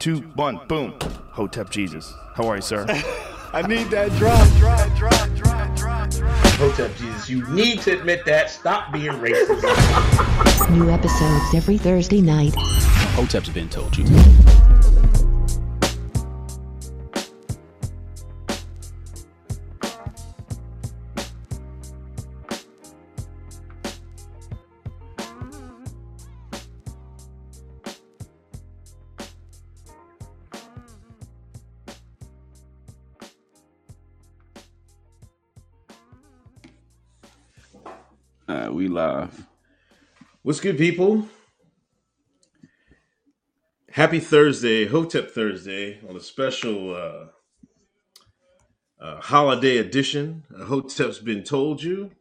two, one, boom. Hotep Jesus. How are you, sir? I need that drop, drop, drop, drop, drop, drop. Hotep Jesus, you need to admit that. Stop being racist. New episodes every Thursday night. Hotep's been told you. What's good, people? Happy Thursday, Hotep Thursday, on a special uh, uh, holiday edition. Uh, Hotep's been told you.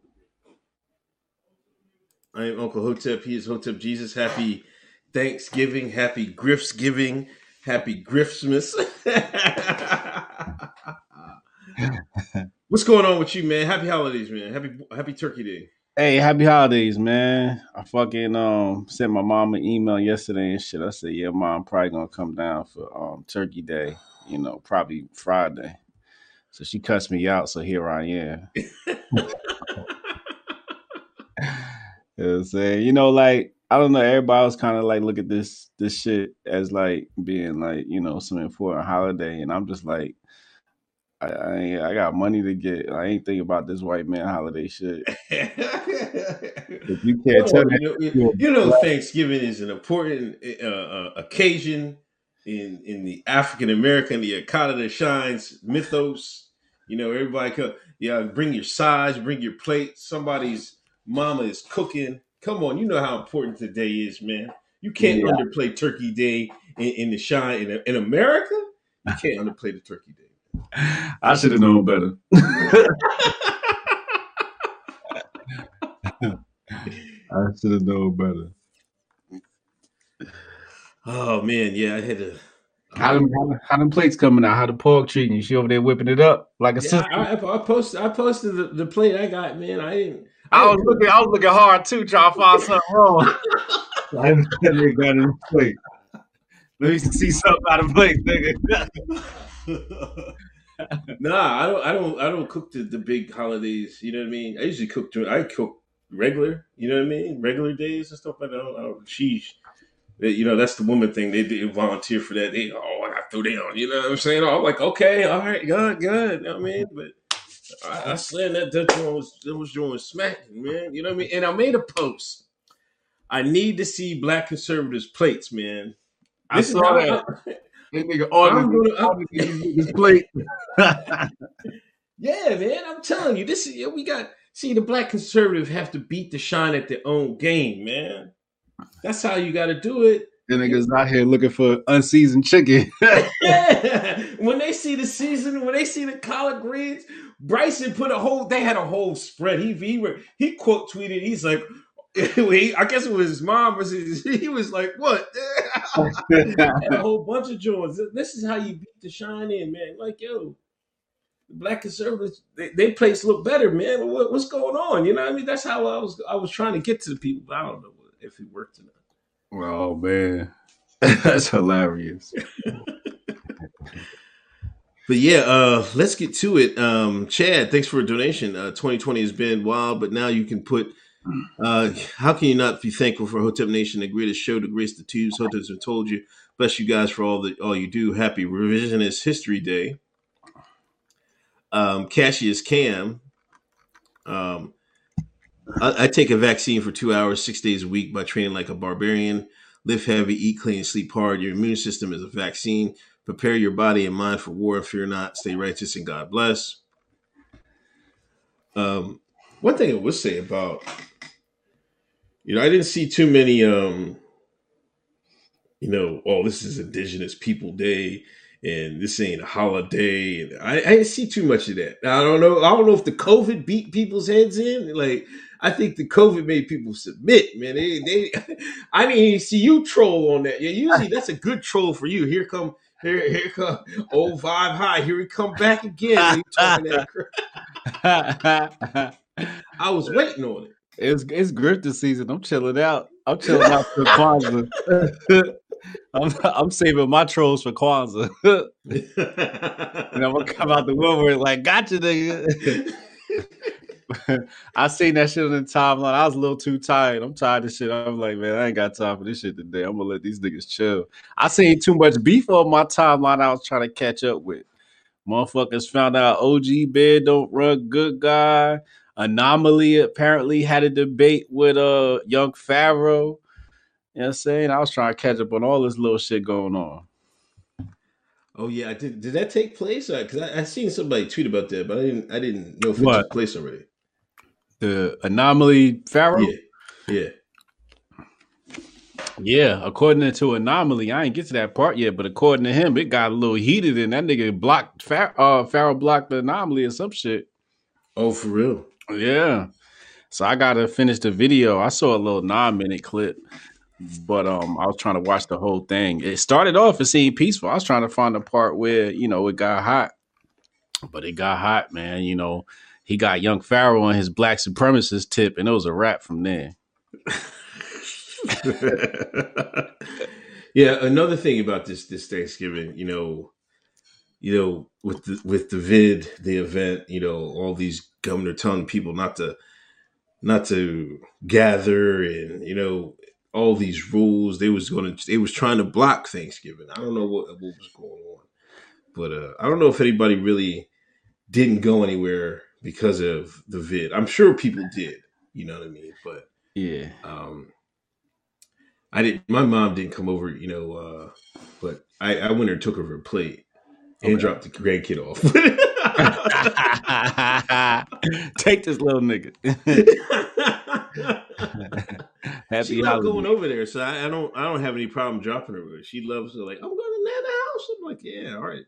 I am Uncle Hotep. He is Hotep Jesus. Happy Thanksgiving. Happy Griftsgiving. Happy Griftsmas. What's going on with you, man? Happy holidays, man. Happy Happy Turkey Day. Hey, happy holidays, man. I fucking um sent my mom an email yesterday and shit. I said, yeah, mom, probably gonna come down for um Turkey Day, you know, probably Friday. So she cuts me out, so here I am. you know what I'm saying? You know, like I don't know, everybody was kind of like look at this this shit as like being like, you know, some important holiday. And I'm just like, I, I, ain't- I got money to get. I ain't thinking about this white man holiday shit. If you can't tell that, you, know, you, know, Thanksgiving is an important uh, uh, occasion in in the African American, the Akata shines mythos. You know, everybody come. Yeah, bring your sides, bring your plate. Somebody's mama is cooking. Come on, you know how important today is, man. You can't Yeah. underplay Turkey Day in, in the shine in, in America. You can't underplay the Turkey Day. I should have known better. I should have known better. Oh man, yeah, I had to. Uh, how them, how, them- how them plates coming out? How the pork treating you? She over there whipping it up like a Yeah, sister. I, I, I posted. I posted the, the plate I got, man. I didn't. I was looking, I was looking hard too, trying to find something wrong. I didn't got in the plate. Let me see something out of the plate, nigga. nah, I don't. I don't. I don't cook the, the big holidays. You know what I mean? I usually cook. during- I cook regular. You know what I mean? Regular days and stuff like that. I don't, I don't, sheesh. That- You know, that's the woman thing. They did volunteer for that. They oh, I got to throw down. You know what I'm saying? I'm like, okay, all right, good, good. You know what I mean? But I, I swear that that joint was that was doing smacking, man. You know what I mean? And I made a post. I need to see black conservatives plates, man. I This is saw that. That nigga ordered, I'm gonna- I'm- ordered his plate. Yeah, man, I'm telling you, this is yeah, we got. See, the black conservative have to beat the shine at their own game, man. That's how you got to do it. the niggas out here looking for unseasoned chicken. Yeah. when they see the season, when they see the collard greens, Bryson put a whole. They had a whole spread. He he were- he quote tweeted. He's like, I guess it was his mom. Was he was like, what? Had a whole bunch of joints. This is how you beat the shine in, man. Like, yo, the black conservatives, they, they place look better, man. What, what's going on? You know what I mean? That's how I was I was trying to get to the people, but I don't know if it worked or not. oh man, that's hilarious. But yeah, uh, let's get to it. Um, Chad, thanks for a donation. Uh, 2020 has been wild, but now you can put. Uh, how can you not be thankful for Hotep Nation, the greatest show to grace the tubes? Hotep's been told you. Bless you guys for all that all you do. Happy Revisionist History Day. Um, Cassius Cam. Um, I, I take a vaccine for two hours, six days a week by training like a barbarian. Lift heavy, eat clean, sleep hard. Your immune system is a vaccine. Prepare your body and mind for war. Fear not. Stay righteous and God bless. Um, one thing I would say about, you know, I didn't see too many, um, you know, oh, this is Indigenous People Day and this ain't a holiday. And I, I didn't see too much of that. I don't know. I don't know if the COVID beat people's heads in. Like, I think the COVID made people submit, man. They, they, I didn't even see you troll on that. Yeah, usually that's a good troll for you. Here come, here, here come, old vibe high. Here we come back again. I was waiting on it. It's it's grifter season. I'm chilling out. I'm chilling out for Kwanzaa. I'm, I'm saving my trolls for Kwanzaa. and I'm gonna come out the woodwork like, gotcha, nigga. I seen that shit on the timeline. I was a little too tired. I'm tired of shit. I'm like, man, I ain't got time for this shit today. I'm gonna let these niggas chill. I seen too much beef on my timeline. I was trying to catch up with. Motherfuckers found out OG bed don't run good guy. Anomaly apparently had a debate with uh young Pharaoh. You know what I'm saying? I was trying to catch up on all this little shit going on. Oh yeah, did. Did that take place? Because I, I seen somebody tweet about that, but I didn't. I didn't know if it What? took place already. The anomaly Pharaoh? Yeah, yeah. Yeah, according to Anomaly, I ain't get to that part yet, but according to him, it got a little heated and that nigga blocked Pharaoh, uh, Pharaoh blocked the Anomaly or some shit. Oh, for real? Yeah. So I gotta finish the video. I saw a little nine minute clip, but um I was trying to watch the whole thing. It started off it seemed peaceful. I was trying to find the part where, you know, it got hot. But it got hot, man. You know, he got young Pharaoh on his black supremacist tip, and it was a wrap from there. yeah, another thing about this this Thanksgiving, you know, you know, with the with the vid, the event, you know, all these governor telling people not to not to gather and you know all these rules they was going to they was trying to block Thanksgiving. I don't know what what was going on. But uh I don't know if anybody really didn't go anywhere because of the vid. I'm sure people did, you know what I mean? But Yeah. um I didn't my mom didn't come over, you know, uh but I, I went and took her her plate and Okay. dropped the grandkid off. Take this little nigga. Happy she loved holiday. going over there, so I, I don't I don't have any problem dropping her. with. She loves her like I'm going to Nana house. I'm like, yeah, all right.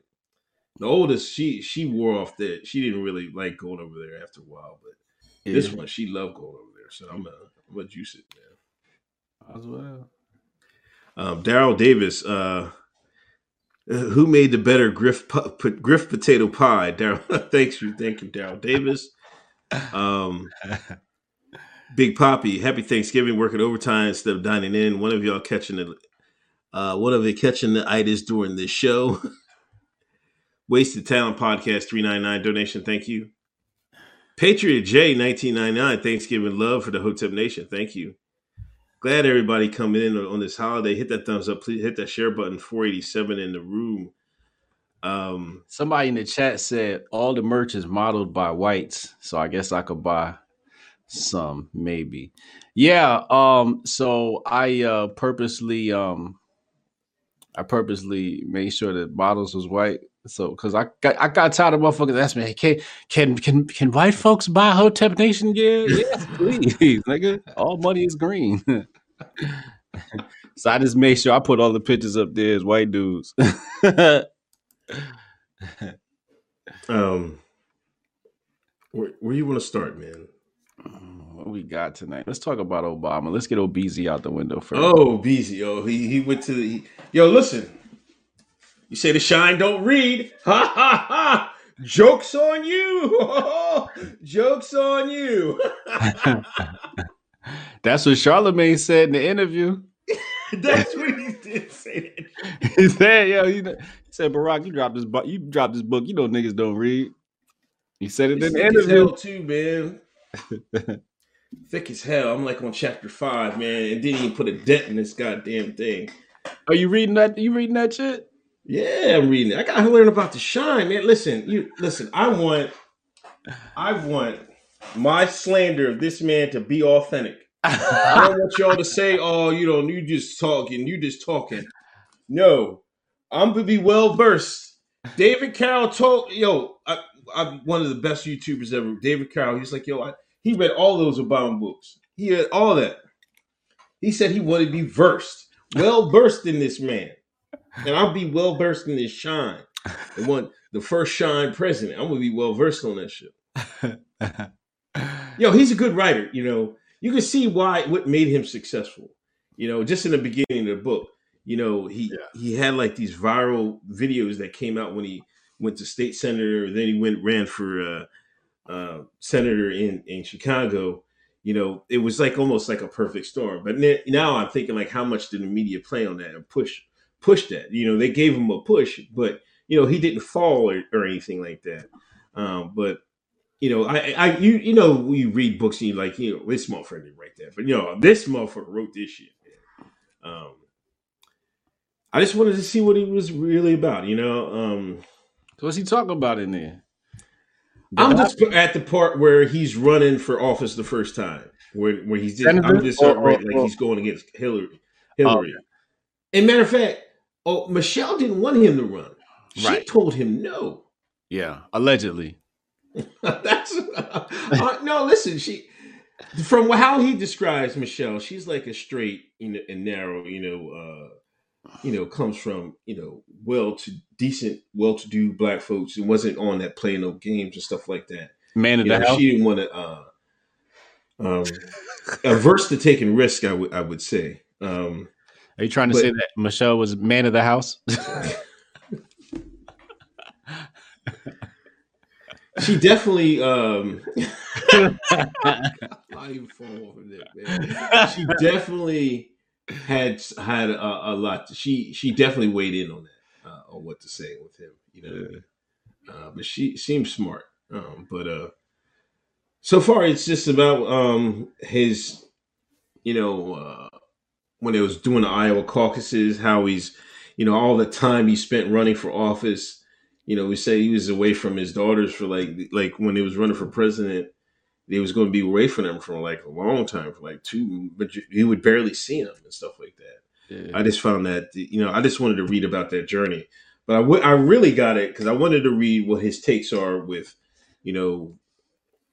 The oldest, she she wore off that. She didn't really like going over there after a while, but this one she loved going over there. So I'm gonna I'm gonna juice it, man. as well. Um, Daryl Davis, uh, uh, who made the better griff put griff potato pie? Daryl, thanks you, thank you, Daryl Davis. Um, Big Poppy, happy Thanksgiving, working overtime instead of dining in. One of y'all catching the, uh, one of you catching the itis during this show. Wasted Talent Podcast three nine nine donation, thank you. Patriot J nineteen ninety nine Thanksgiving love for the Hotep Nation, thank you glad everybody coming in on this holiday. Hit that thumbs up. Please hit that share button. 487 in the room. Um, Somebody in the chat said all the merch is modeled by whites, so I guess I could buy some, maybe. Yeah. Um. So I uh purposely um I purposely made sure that models was white. So, because I got I got tired of motherfuckers asking me, can can can can white folks buy Hotep Nation gear? Yes, please, nigga. All money is green. so I just made sure I put all the pictures up there as white dudes. um, where, where you want to start, man? what we got tonight? Let's talk about Obama. Let's get Obeezy out the window first. Oh, Beezy. Oh, he, he went to the. He, yo, listen. You say the shine don't read. Ha ha ha. Joke's on you. Joke's on you. That's what Charlemagne said in the interview. That's what he did say. He said, "Yo, you he said, Barack, you dropped this book. You dropped this book. You know, niggas don't read." He said it in the Thick as hell interview. too, man. Thick as hell. I'm like on chapter five, man, and didn't even put a dent in this goddamn thing. Are you reading that? You reading that shit? Yeah, I'm reading it. I gotta learn about the shine, man. Listen, you listen. I want, I want my slander of this man to be authentic. I don't want y'all to say, "Oh, you know, you just talking, you just talking." No, I'm gonna be well versed. David Carroll told, yo, I, I'm one of the best YouTubers ever. David Carroll, he's like, yo, I, he read all those Obama books. He had all that. He said he wanted to be versed, well versed in this man, and I'll be well versed in this shine. The one, the first shine president, I'm gonna be well versed on that shit. Yo, he's a good writer. You know, you can see why what made him successful. You know, just in the beginning of the book, you know, he he had like these viral videos that came out when he went to state senator. Then he went ran for uh, uh, senator in in Chicago. you know, it was like almost like a perfect storm. But now I'm thinking like, how much did the media play on that and push push that? You know, they gave him a push, but you know, he didn't fall or, or anything like that. Um, but you know, I, I, you, you know, you read books and you like, you know, this motherfucker didn't write that, but you know, this motherfucker wrote this shit. Man. Um, I just wanted to see what he was really about, you know. Um, So what's he talking about in there? I'm just at the part where he's running for office the first time, where where he's just, Senator? I'm just Or- right, or- like or- he's going against Hillary. Hillary. And matter of fact, oh, Michelle didn't want him to run. She Right. told him no. Yeah, allegedly. That's uh, no. Listen, she from how he describes Michelle, she's like a straight, you know, and narrow, you know, uh, you know, comes from you know, well to decent, well to do black folks, and wasn't on that playing no games and stuff like that. Man of You the know, house. she didn't want to. Uh, um, averse to taking risk, I would I would say. Um, Are you trying to but- say that Michelle was man of the house? she definitely um not even fall for that, man. she definitely had had a, a lot she she definitely weighed in on that uh, on what to say with him you know what I mean? uh, but she seems smart um but uh so far it's just about um his you know uh when it was doing the iowa caucuses how he's you know all the time he spent running for office you know, we say he was away from his daughters for like like when he was running for president, he was going to be away from them for like a long time, for like two, but you- he would barely see them and stuff like that. Yeah. I just found that you know I just wanted to read about that journey, but I I really got it because I wanted to read what his takes are with, you know,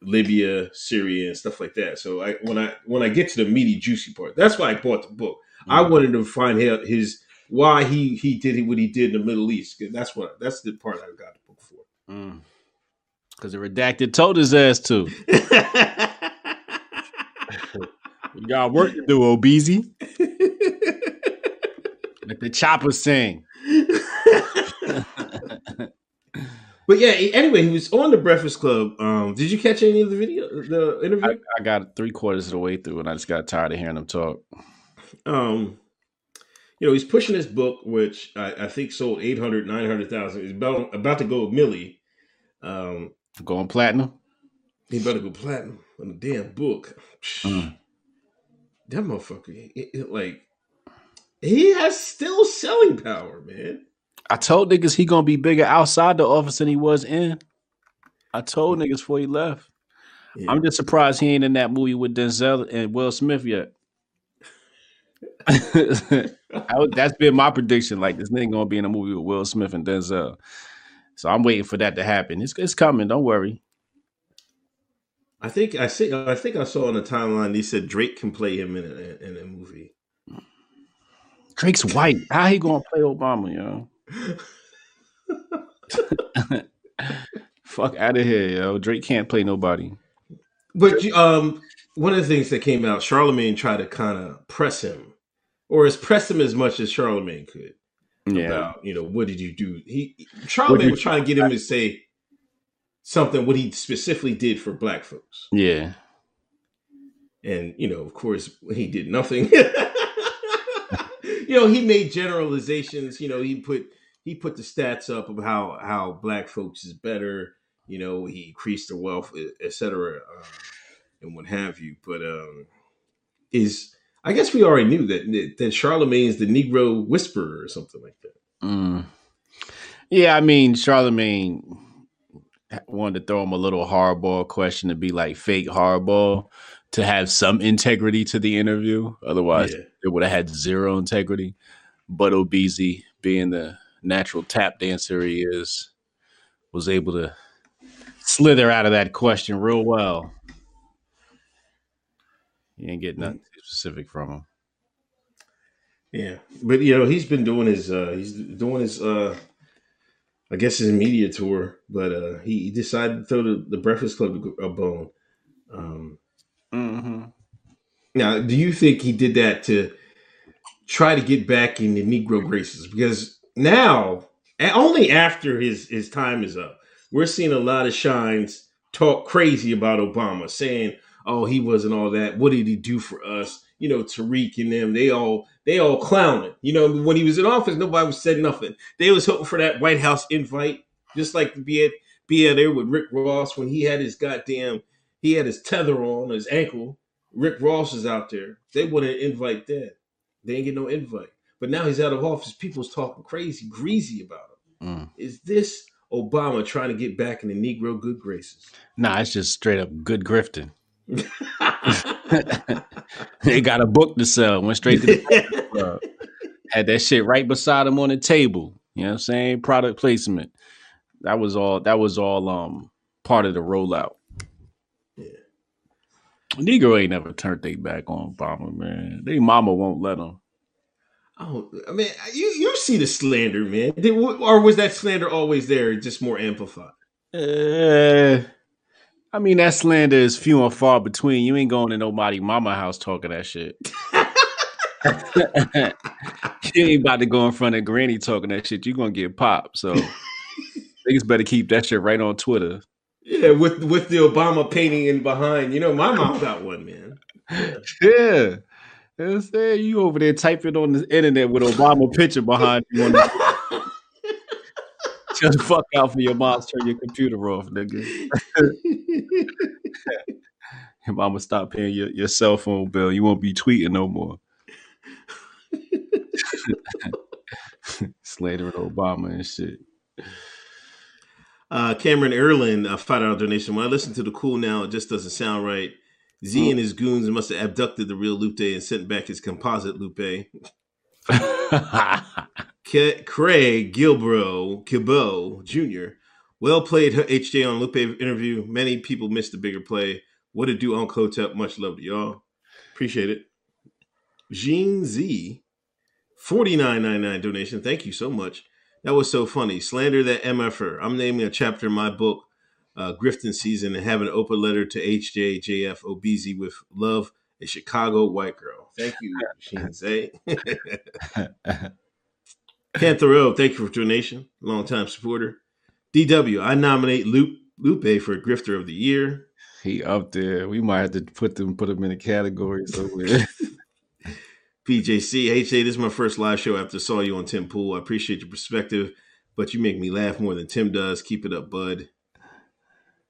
Libya, Syria, and stuff like that. So I when I when I get to the meaty juicy part, that's why I bought the book. I mm. wanted to find out his why he he did what he did in the Middle East. That's what that's the part I got the book for. Because the redacted told his ass to. You got work to do, Obeezy. Let the chopper sing. But yeah, anyway, he was on the Breakfast Club. Um, did you catch any of the video, the interview? I, I got three quarters of the way through and I just got tired of hearing him talk. um, you know, he's pushing this book, which I, I think sold 800, 900,000. He's about, about to go milli. Um, Going platinum. he better go platinum on the damn book. Mm. That motherfucker, it- it, like, he has still selling power, man. I told niggas he gonna be bigger outside the office than he was in. I told niggas before he left. Yeah. I'm just surprised he ain't in that movie with Denzel and Will Smith yet. Would- that's been my prediction. Like this nigga gonna be in a movie with Will Smith and Denzel. So I'm waiting for that to happen. It's it's coming. Don't worry. I think I see. I think I saw on the timeline they said Drake can play him in a, in a movie. Drake's white. How he gonna play Obama? Yo, fuck out of here, yo. Drake can't play nobody. But um, one of the things that came out, Charlemagne tried to kind of press him, or as press him as much as Charlemagne could Yeah, about, you know, what did you do? He Charlemagne was trying to get him to say something what he specifically did for black folks, yeah. and you know, of course, he did nothing. you know, he made generalizations. You know, he put he put the stats up of how how black folks is better. You know, he increased their wealth, et cetera, uh, and what have you. But um, is I guess we already knew that that Charlemagne's the Negro whisperer or something like that. Mm. Yeah, I mean, Charlemagne wanted to throw him a little hardball question to be like fake hardball to have some integrity to the interview. Otherwise, Yeah. it would have had zero integrity. But Obeezy, being the natural tap dancer he is, was able to slither out of that question real well. You ain't get nothing specific from him. Yeah, but you know he's been doing his uh he's doing his uh I guess his media tour, but uh he, he decided to throw the, the Breakfast Club a, a bone. Um Mm-hmm. Now, do you think he did that to try to get back in the Negro graces? Because now, only after his his time is up, we're seeing a lot of shines talk crazy about Obama, saying oh, he wasn't all that. What did he do for us? You know, Tariq and them, they all they all clowning. You know, when he was in office, nobody was said nothing. They was hoping for that White House invite, just like to be at be out there with Rick Ross when he had his goddamn he had his tether on his ankle. Rick Ross is out there. They wanted an invite then. They ain't get no invite. But now he's out of office. People's talking crazy, greasy about him. Mm. Is this Obama trying to get back in the Negro good graces? Nah, it's just straight up good grifting. they got a book to sell. Went straight to the club. Had that shit right beside him on the table. You know what I'm saying? Product placement. That was all that was all um part of the rollout. Yeah. Negro ain't never turned they back on Obama, man. They mama won't let them. Oh, I mean, you you see the slander, man. Did, or was that slander always there, just more amplified? Uh, I mean, that slander is few and far between. You ain't going to nobody mama house talking that shit. you ain't about to go in front of granny talking that shit. You're gonna get popped. So niggas better keep that shit right on Twitter. Yeah, with with the Obama painting in behind. You know, my mom got one, man. Yeah. What You over there typing on the internet with Obama picture behind you. The- Shut the fuck out for your mom's turn your computer off, nigga. Your mama stop paying your, your cell phone bill. You won't be tweeting no more. Slandering Obama and shit. Uh, Cameron Erlin, a five dollar donation. When I listen to the cool now, it just doesn't sound right. Z and his goons must have abducted the real Lupe and sent back his composite Lupe. Craig Gilbro Gilbo Jr. Well played HJ on Lupe interview. Many people missed the bigger play. What it do on Kotep? Much love to y'all. Appreciate it. Jean Z, forty nine ninety nine donation. Thank you so much. That was so funny. Slander that MFR. I'm naming a chapter in my book, uh, Grifton Season, and having an open letter to HJ, JF, OBZ with love, a Chicago white girl. Thank you, Jean Z. Canthero, thank you for donation. Long-time supporter. DW, I nominate Lupe, Lupe for Grifter of the Year. he up there. We might have to put them put him in a category somewhere. PJC, HJ, this is my first live show after I saw you on Tim Pool. I appreciate your perspective, but you make me laugh more than Tim does. Keep it up, bud.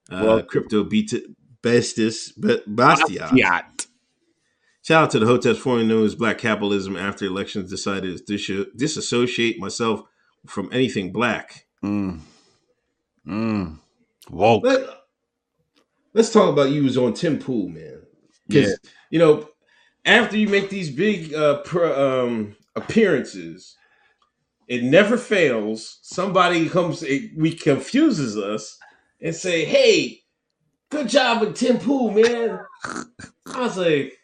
Uh, Well- Crypto Beta Bestis Be- Bastiat. Yacht. Shout out to the Hotep's formerly known as Black Capitalism after elections decided to dis- disassociate myself from anything black. Mm. Mm. Woke. Let, let's talk about you was on Tim Pool, man. Because Yeah. you know, after you make these big uh, pro, um, appearances, it never fails. Somebody comes, it, we confuses us and say, "Hey, good job with Tim Pool, man." I was like?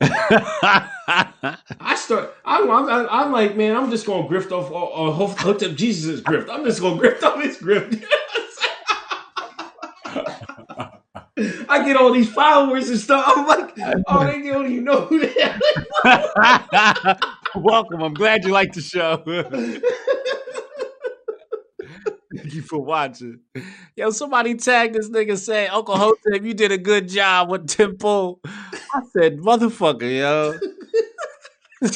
I start. I'm, I'm, I'm like, man, I'm just gonna grift off. Or, or hooked up Jesus' grift. I'm just gonna grift off his grift. I get all these followers and stuff. I'm like, oh, they don't even know who they are. Welcome. I'm glad you like the show. Thank you for watching. Yo, somebody tagged this nigga saying, Uncle Hotep, you did a good job with Tim Pool. I said, motherfucker, yo.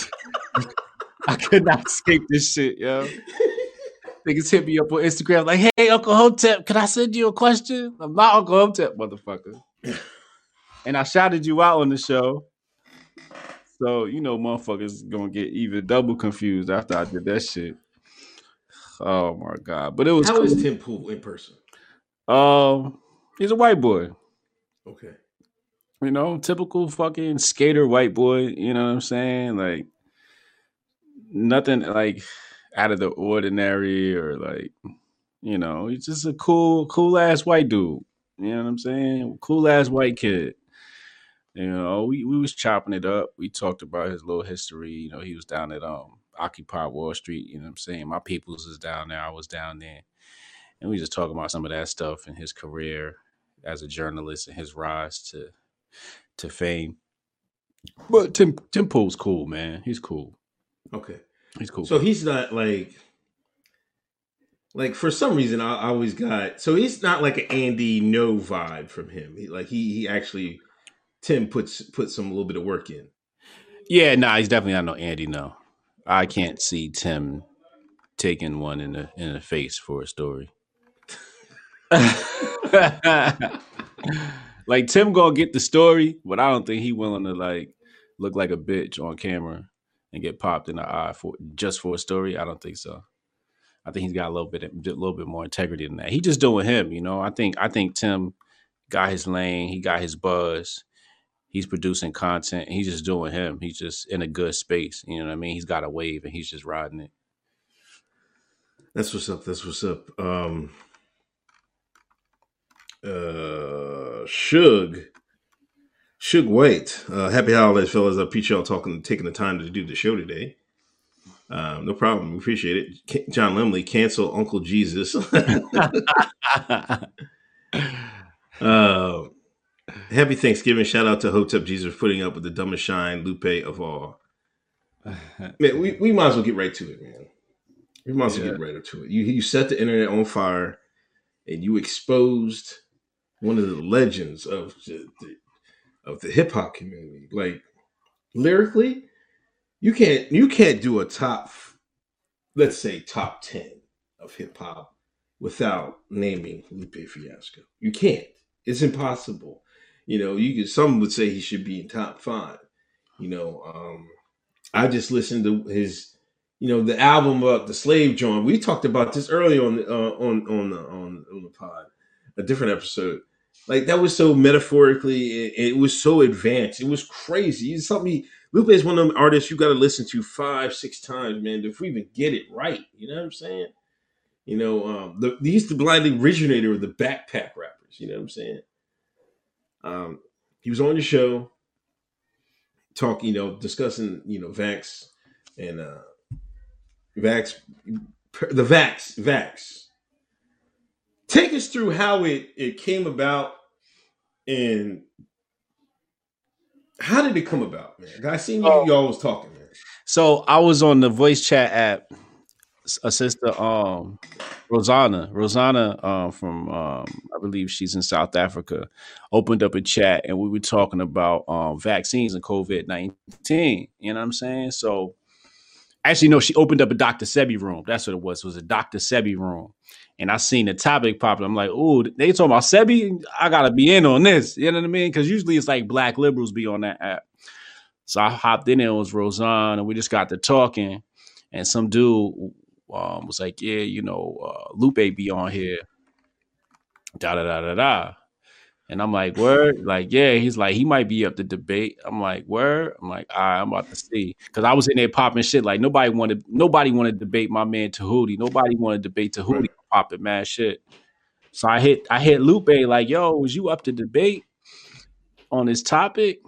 I could not escape this shit, yo. Niggas hit me up on Instagram like, hey, Uncle Hotep, can I send you a question? I'm not Uncle Hotep, motherfucker. and I shouted you out on the show. So, you know, motherfuckers gonna get even double confused after I did that shit. Oh my god. But it was How cool. is Tim Pool in person? Um, he's a white boy. Okay. You know, typical fucking skater white boy. You know what I'm saying? Like nothing like out of the ordinary or like, you know, he's just a cool, cool ass white dude. You know what I'm saying? Cool ass white kid. You know, we, we was chopping it up. We talked about his little history. You know, he was down at um Occupy Wall Street. You know what I'm saying? My peoples is down there. I was down there. And we just talking about some of that stuff and his career as a journalist and his rise to to fame. But Tim Tim Pool's cool, man. He's cool. Okay. He's cool. So he's not like like for some reason I, I always got so he's not like an Andy Ngo vibe from him. He, like he he actually Tim puts put some little bit of work in. Yeah, nah, he's definitely not no Andy. No, I can't see Tim taking one in the in the face for a story. like Tim gonna get the story, but I don't think he willing to like look like a bitch on camera and get popped in the eye for just for a story. I don't think so. I think he's got a little bit a little bit more integrity than that. He just doing him, you know. I think I think Tim got his lane, he got his buzz. He's producing content. He's just doing him. He's just in a good space. You know what I mean? He's got a wave and he's just riding it. That's what's up. That's what's up. Um uh Suge. Suge White. Uh happy holidays, fellas. I appreciate y'all talking taking the time to do the show today. Um, no problem. We appreciate it. John Lemley, cancel Uncle Jesus. uh, happy Thanksgiving. Shout out to Hotep Jesus for putting up with the dumbest shine Lupe of all. Man, we, we might as well get right to it, man. We might as well Yeah. get right up to it. You you set the internet on fire and you exposed one of the legends of the, of the hip hop community. Like lyrically, you can't you can't do a top let's say top 10 of hip hop without naming Lupe Fiasco. You can't. It's impossible. You know, you could some would say he should be in top 5. You know, um I just listened to his you know the album uh, the slave joint. We talked about this earlier on the, uh, on on the on, on the pod a different episode. Like that was so metaphorically it, it was so advanced. It was crazy. It's something Lupe is one of them artists you got to listen to five six times man to even get it right. You know what i'm saying? You know um the, he's the blindly originator of the backpack rappers you know what i'm saying um he was on the show talking you know discussing you know vax and uh Vax, the Vax, Vax. Take us through how it it came about and how did it come about, man? I seen you Oh. y'all was talking, man. So I was on the voice chat app. A sister, um, Rosanna, Rosanna, um, from um, I believe she's in South Africa, opened up a chat and we were talking about um vaccines and COVID nineteen. You know what I'm saying? So actually, no, she opened up a Dr. Sebi room. That's what it was. It was a Dr. Sebi room. And I seen the topic pop up. I'm like, oh, they talking about Sebi? I gotta be in on this. You know what I mean? Because usually it's like black liberals be on that app. So I hopped in there, it was Rosanne, and we just got to talking. And some dude um, was like, Yeah, you know, uh, Lupe be on here. Da da da da da. And I'm like, Word? Like, yeah, he's like, he might be up to debate. I'm like, Word? I'm like, all right, I'm about to see. Cause I was in there popping shit. Like nobody wanted nobody wanted to debate my man Tahuti. Nobody wanted to debate Tahuti Right. popping mad shit. So I hit I hit Lupe like, yo, was you up to debate on this topic?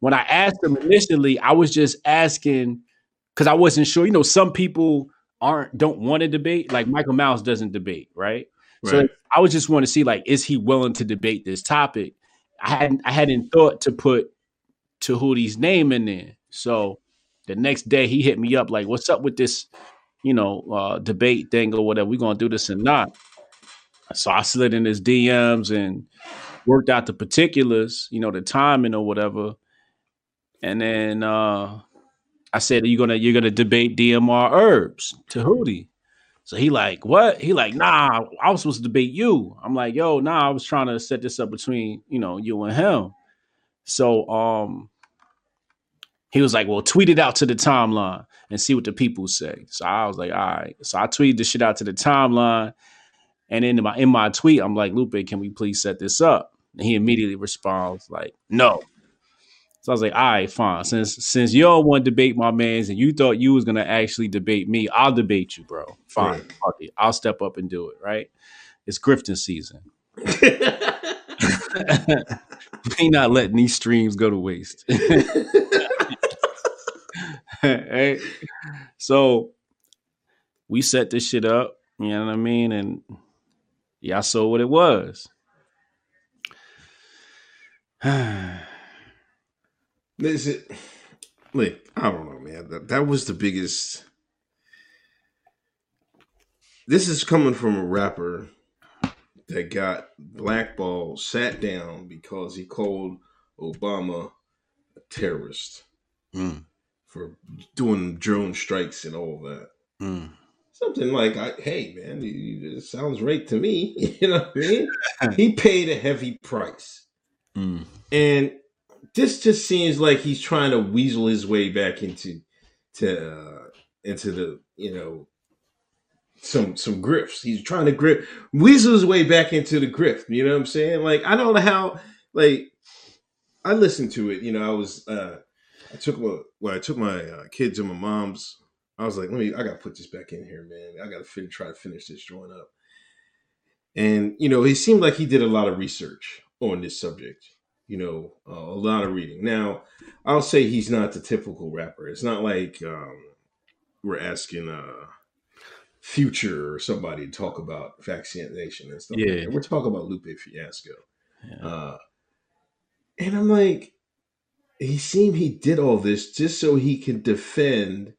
When I asked him initially, I was just asking because I wasn't sure. You know, some people aren't don't want to debate. Like Michael Mouse doesn't debate, right? So Right. I was just want to see like, is he willing to debate this topic? I hadn't I hadn't thought to put Tahuti's name in there. So the next day he hit me up like, what's up with this, you know, uh, debate thing or whatever? We gonna do this or not? So I slid in his DMs and worked out the particulars, you know, the timing or whatever. And then uh I said, "You're gonna you're gonna debate DMR herbs Tahuti? So he like, what? He like, nah, I was supposed to debate you. I'm like, yo, nah, I was trying to set this up between, you know, you and him. So um he was like, well, tweet it out to the timeline and see what the people say. So I was like, all right. So I tweeted the shit out to the timeline. And in my in my tweet, I'm like, Lupe, can we please set this up? And he immediately responds like, no. So I was like, all right, fine. Since since you don't want to debate my man's and you thought you was gonna actually debate me, I'll debate you, bro. Fine. Right. Fuck it. I'll step up and do it, right? It's grifting season. we not letting these streams go to waste. Hey, So we set this shit up, you know what I mean? And y'all saw what it was. Is it? Like, I don't know, man. That, that was the biggest. this is coming from a rapper that got blackballed, sat down because he called Obama a terrorist Mm, for doing drone strikes and all that. mm. Something like, I, "Hey, man, it sounds right to me." You know what I mean? he paid a heavy price, Mm. and this just seems like he's trying to weasel his way back into to uh, into the you know some some grifts. He's trying to grip weasel his way back into the grift. You know what I'm saying? Like I don't know how. Like I listened to it. You know, I was uh I took my well, I took my uh, kids and my mom's. I was like, let me. I gotta put this back in here, man. I gotta fin- try to finish this drawing up. And you know, he seemed like he did a lot of research on this subject. You know, uh, a lot of reading. Now, I'll say he's not the typical rapper. It's not like um, we're asking uh, Future or somebody to talk about vaccination and stuff. like Yeah. that. we're talking about Lupe Fiasco. Yeah. Uh, and I'm like, he seemed he did all this just so he could defend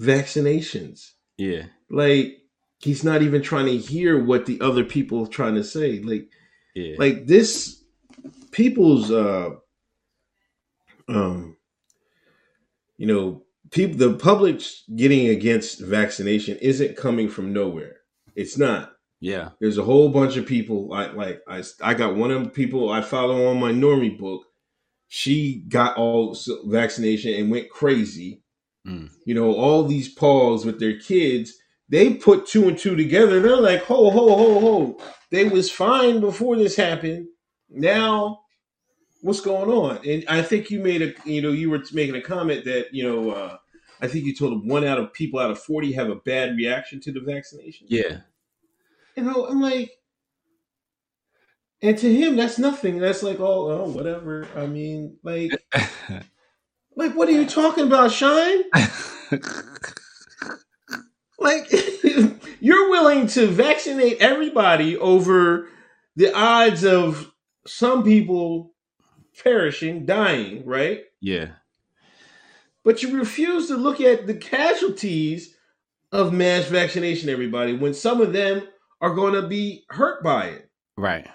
vaccinations. yeah. Like he's not even trying to hear what the other people are trying to say. Like Yeah. like this people's uh um you know people the public's getting against vaccination isn't coming from nowhere. It's not. yeah. There's a whole bunch of people. I like. I I got one of the people I follow on my normie book. She got all vaccination and went crazy. Mm. You know, all these paws with their kids. They put two and two together. They're like, ho, ho, ho, ho. They was fine before this happened. Now, what's going on? And I think you made a, you know, you were making a comment that, you know, uh, I think you told them one out of people out of forty have a bad reaction to the vaccination Yeah. you know, I'm like, and to him, that's nothing. That's like, oh, oh, whatever. I mean, like, like, what are you talking about, Shine? Like, you're willing to vaccinate everybody over the odds of some people perishing, dying, right? yeah. But you refuse to look at the casualties of mass vaccination, everybody, when some of them are going to be hurt by it. Right.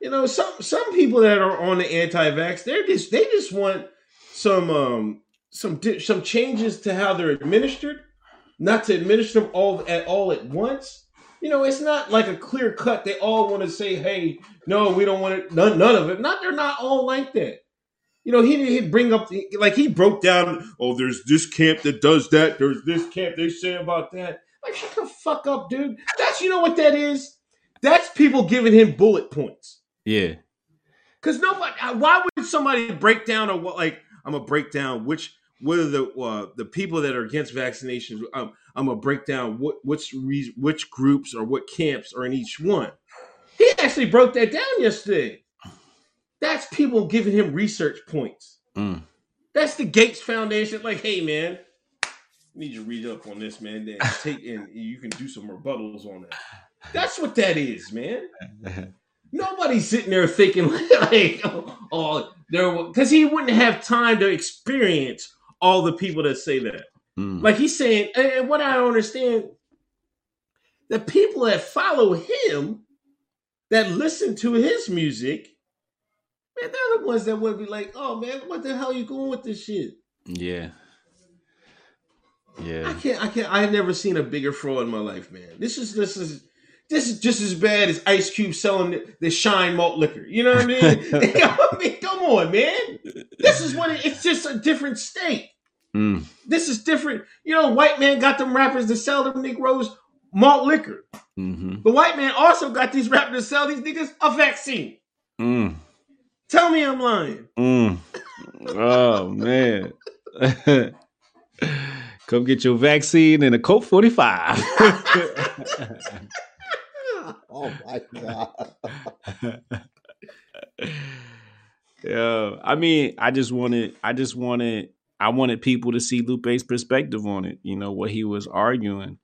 you know some some people that are on the anti-vax they're just they just want some um some di- some changes to how they're administered not to administer them all at all at once you know it's not like a clear cut they all want to say hey no we don't want it none, none of it not they're not all like that you know he he bring up the, like he broke down oh there's this camp that does that there's this camp they say about that like shut the fuck up dude that's you know what that is that's people giving him bullet points Yeah. because nobody. uh, Why would somebody break down or what? Like I'm gonna break down which what are the uh, the people that are against vaccinations. Um, I'm gonna break down what which re- which groups or what camps are in each one. He actually broke that down yesterday. That's people giving him research points. Mm. That's the Gates Foundation. Like, hey man, I need you to read up on this, man. Then take and you can do some rebuttals on that. That's what that is, man. Nobody's sitting there thinking like, oh, there, because he wouldn't have time to experience all the people that say that. Mm. Like he's saying, and what I don't understand, the people that follow him, that listen to his music, man, they're the ones that would be like, oh man, what the hell you going with this shit? yeah. Yeah. I can't, I can't, I've never seen a bigger fraud in my life, man. This is, this is, this is just as bad as Ice Cube selling the, the Shine malt liquor. You know what I mean? I mean, come on, man. This is what it, it's just a different state. Mm. This is different. You know, white man got them rappers to sell them Negroes malt liquor. hmm The white man also got these rappers to sell these niggas a vaccine. Mm. Tell me I'm lying. Mm. Oh man. Come get your vaccine and a Colt 45. Oh my god. yeah. I mean, I just wanted I just wanted I wanted people to see Lupe's perspective on it, you know, what he was arguing.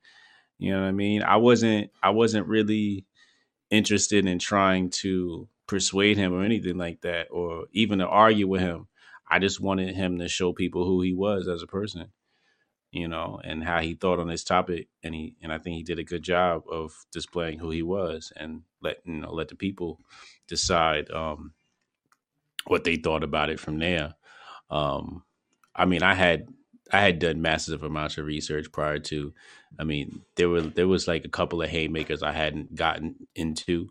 You know what I mean? I wasn't I wasn't really interested in trying to persuade him or anything like that or even to argue with him. I just wanted him to show people who he was as a person. you know, and how he thought on this topic, and he and I think he did a good job of displaying who he was and let you know let the people decide um, what they thought about it from there. Um, I mean, I had I had done massive amounts of research prior to. I mean, there were there was like a couple of haymakers I hadn't gotten into.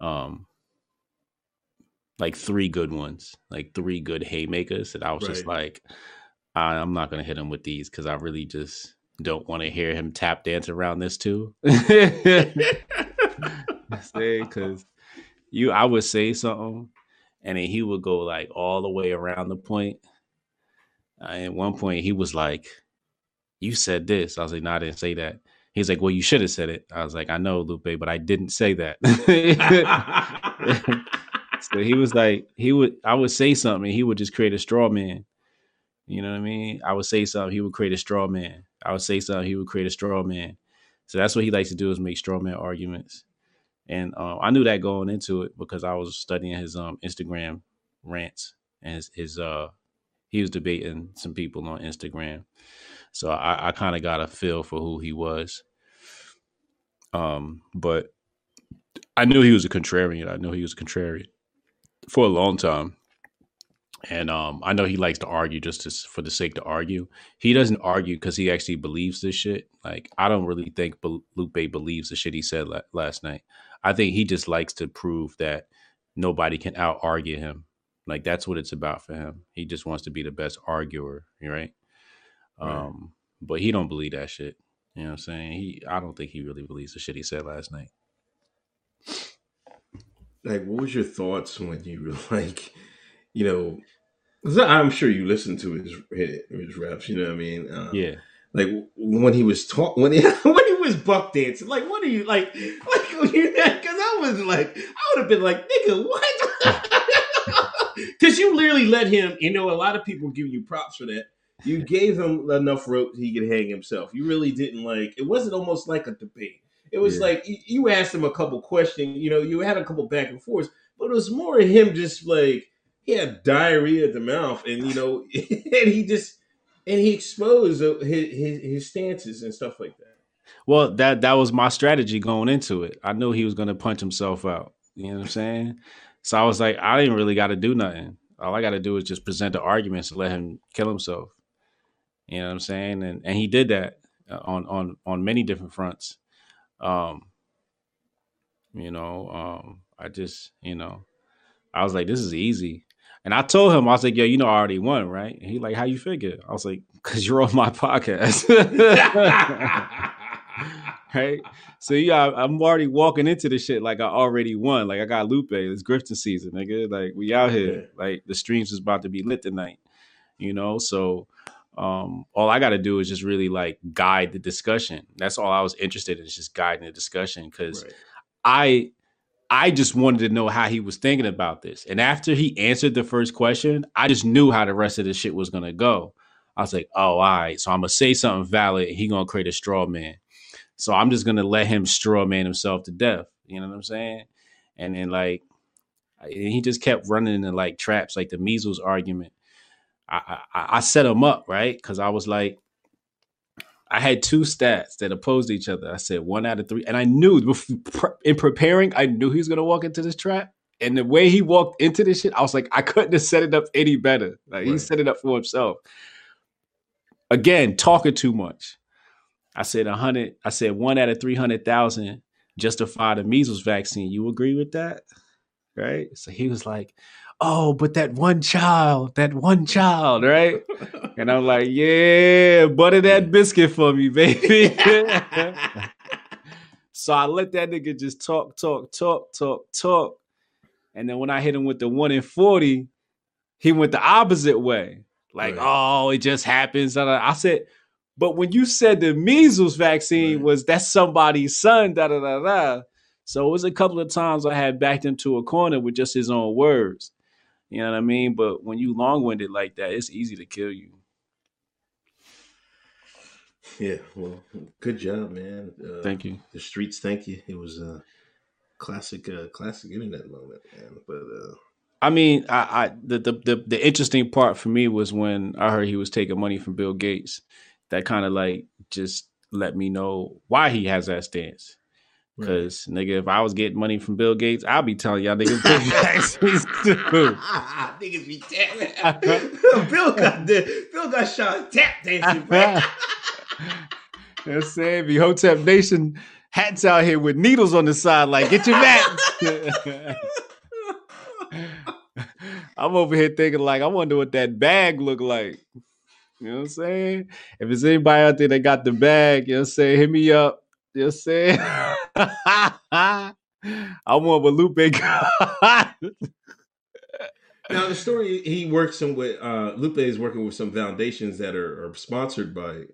Um, like three good ones, like three good haymakers that I was just like, I, I'm not gonna hit him with these because I really just don't want to hear him tap dance around this too. Say because you, I would say something, and then he would go like all the way around the point. At one point, he was like, "You said this." I was like, "No, I didn't say that." He's like, "Well, you should have said it." I was like, "I know, Lupe, but I didn't say that." so he was like, he would, I would say something, and he would just create a straw man. You know what I mean? I would say something, he would create a straw man. I would say something, he would create a straw man. So that's what he likes to do is make straw man arguments. And um, I knew that going into it because I was studying his um, Instagram rants and his, his uh he was debating some people on Instagram. So I, I kind of got a feel for who he was. Um, but I knew he was a contrarian. I knew he was a contrarian for a long time. And um, I know he likes to argue just to, for the sake to argue. He doesn't argue because he actually believes this shit. Like I don't really think Lupe believes the shit he said la- last night. I think he just likes to prove that nobody can out argue him. Like that's what it's about for him. He just wants to be the best arguer, right? Right. Um, but he don't believe that shit. You know what I'm saying? He I don't think he really believes the shit he said last night. like what was your thoughts when you were like you know, i'm sure you listened to his his reps you know what i mean um, Yeah. like when he was talk when he when he was buck dancing like what are you like like because i was like i would have been like nigga what because you literally let him you know a lot of people give you props for that you gave him enough rope he could hang himself you really didn't like it wasn't almost like a debate it was Yeah. like you- you asked him a couple questions you know you had a couple back and forths but it was more of him just like he had diarrhea at the mouth and you know and he just and he exposed uh, his, his his stances and stuff like that Well, that that was my strategy going into it. I knew he was gonna punch himself out. You know what I'm saying? So I was like, I didn't really got to do nothing. All I got to do is just present the arguments and let him kill himself. You know what I'm saying? And and he did that uh, on on on many different fronts. Um, you know, um, I just you know, I was like, this is easy. And I told him, I was like, yo, you know, I already won, right? And he like, how you figure? I was like, cause you're on my podcast. right? So yeah, I'm already walking into the shit like I already won. Like I got Lupe. It's Grifton season, nigga. Like we out here. Like the streams is about to be lit tonight. You know, so um all I gotta do is just really like guide the discussion. That's all I was interested in, is just guiding the discussion. Cause right. I I just wanted to know how he was thinking about this. And after he answered the first question, I just knew how the rest of the shit was gonna go. I was like, oh, all right. So I'm gonna say something valid. He gonna create a straw man. So I'm just gonna let him straw man himself to death. You know what I'm saying? And then like and he just kept running into like traps, like the measles argument. I I, I set him up right because I was like, I had two stats that opposed each other. I said one out of three, and I knew in preparing, I knew he was gonna walk into this trap. And the way he walked into this shit, I was like, I couldn't have set it up any better. Like he set it up for himself. Again, talking too much. I said a hundred. I said one out of three hundred thousand justify the measles vaccine. You agree with that, right? So he was like, "Oh, but that one child, that one child, right?" And I'm like, "Yeah, butter that biscuit for me, baby." so I let that nigga just talk, talk, talk, talk, talk, and then when I hit him with the one in forty, he went the opposite way. Like, Right. oh, it just happens. I said, but when you said the measles vaccine Right. was that's somebody's son, da da da da. So it was a couple of times I had backed him to a corner with just his own words. You know what I mean? But when you long winded like that, it's easy to kill you. yeah well good job man uh, Thank you. the streets thank you it was a classic uh classic internet moment man but uh I mean, I, I the, the the the interesting part for me was when I heard he was taking money from Bill Gates. That kind of like just let me know why he has that stance. Right. Because nigga, if I was getting money from Bill Gates, I'll be telling y'all niggas take vaccines too. Niggas be tapping. Bill got the, Bill got shot tap dancing, bro. You know what I'm saying? Be Hotep Nation hats out here with needles on the side, like get your vax. I'm over here thinking like, I wonder what that bag look like. You know what I'm saying? If there's anybody out there that got the bag, you know what I'm saying, hit me up. You know what I'm saying? I want what Lupe got. Now the story he works in with uh, Lupe is working with some foundations that are, are sponsored by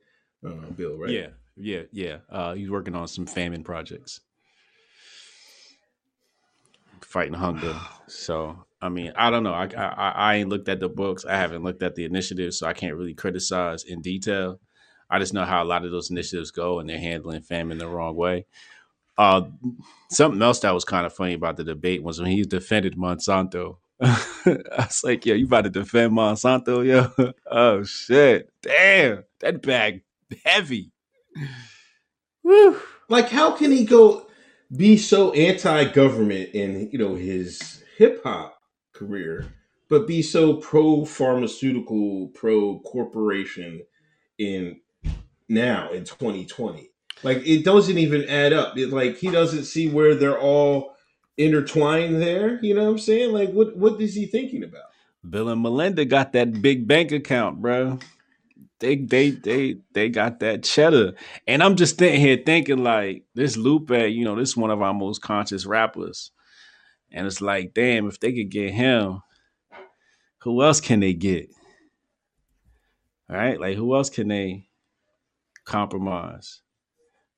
uh, Bill, right? Yeah, yeah, yeah. Uh, he's working on some famine projects, fighting hunger. So, I mean, I don't know. I, I I ain't looked at the books. I haven't looked at the initiatives, so I can't really criticize in detail. I just know how a lot of those initiatives go, and they're handling famine the wrong way. Uh, something else that was kind of funny about the debate was when he defended Monsanto. I was like, "Yo, you about to defend Monsanto, yo? Oh shit, damn, that bag heavy." Woo. Like, how can he go be so anti-government in you know his hip hop career, but be so pro pharmaceutical, pro corporation in now in 2020? Like, it doesn't even add up. It, like, he doesn't see where they're all intertwined there. You know what I'm saying? Like, what what is he thinking about? Bill and Melinda got that big bank account, bro. They they they they got that cheddar, and I'm just sitting here thinking like this Lupe, you know, this is one of our most conscious rappers, and it's like, damn, if they could get him, who else can they get? All right, like who else can they compromise?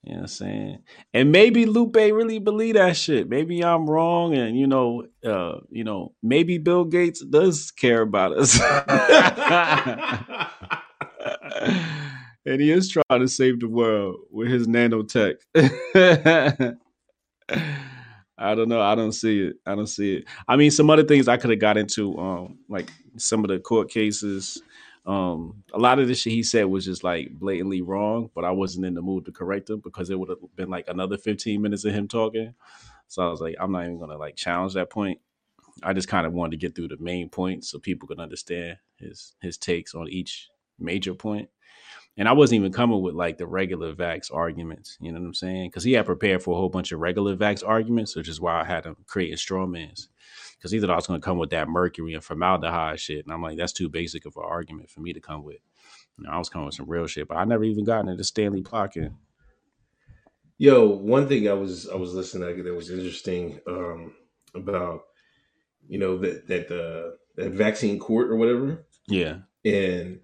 You know what I'm saying? And maybe Lupe really believe that shit. Maybe I'm wrong, and you know, uh, you know, maybe Bill Gates does care about us. and he is trying to save the world with his nanotech. I don't know. I don't see it. I don't see it. I mean, some other things I could have got into, um, like some of the court cases. Um, a lot of the shit he said was just like blatantly wrong, but I wasn't in the mood to correct him because it would have been like another 15 minutes of him talking. So I was like, I'm not even gonna like challenge that point. I just kind of wanted to get through the main points so people could understand his his takes on each major point. And I wasn't even coming with like the regular Vax arguments, you know what I'm saying? Because he had prepared for a whole bunch of regular Vax arguments, which is why I had him creating straw mans. Because he thought I was going to come with that mercury and formaldehyde shit, and I'm like, that's too basic of an argument for me to come with. You know, I was coming with some real shit, but I never even gotten into Stanley Plotkin. Yo, one thing I was I was listening to that was interesting um, about you know that that the that vaccine court or whatever, Yeah, and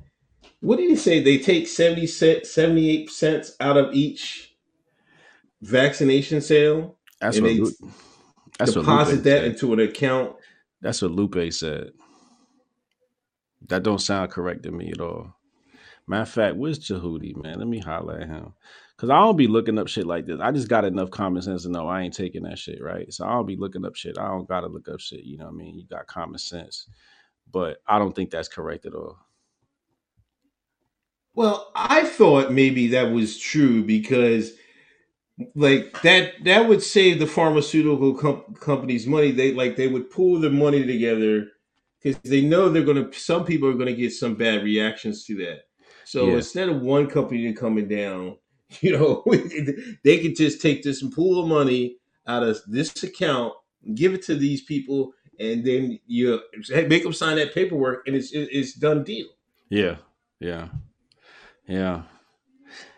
what did he say? They take 70 cent, 78 cents out of each vaccination sale, that's And what they Lu- that's deposit that said. into an account. That's what Lupe said. That don't sound correct to me at all. Matter of fact, where's Jahudi, man? Let me holler at him. Cause I don't be looking up shit like this. I just got enough common sense to know I ain't taking that shit, right? So I don't be looking up shit. I don't gotta look up shit. You know what I mean? You got common sense. But I don't think that's correct at all. Well, I thought maybe that was true because like that that would save the pharmaceutical com- companies money. They like they would pool their money together because they know they're gonna. Some people are gonna get some bad reactions to that. So Yeah. instead of one company coming down, you know, they could just take this and pool of money out of this account, give it to these people, and then you make them sign that paperwork, and it's it's done deal. Yeah. Yeah. Yeah.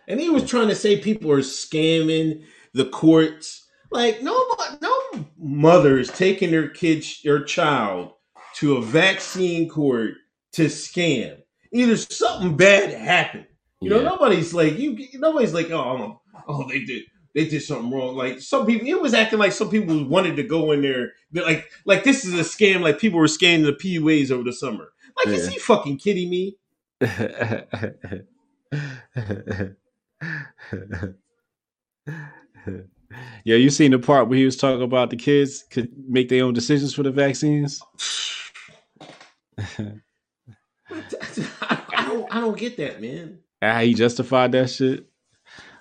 And he was trying to say people are scamming the courts. Like no, no mother is taking their kid their child to a vaccine court to scam. Either something bad happened. You know, Yeah. nobody's like you. Nobody's like, oh, I'm- oh, they did, they did something wrong. Like some people, it was acting like some people wanted to go in there. They're like, like this is a scam. Like people were scamming the PUAs over the summer. Like, is he fucking kidding me? yeah, you seen the part where he was talking about the kids could make their own decisions for the vaccines? I don't, I don't get that, man. how he justified that shit.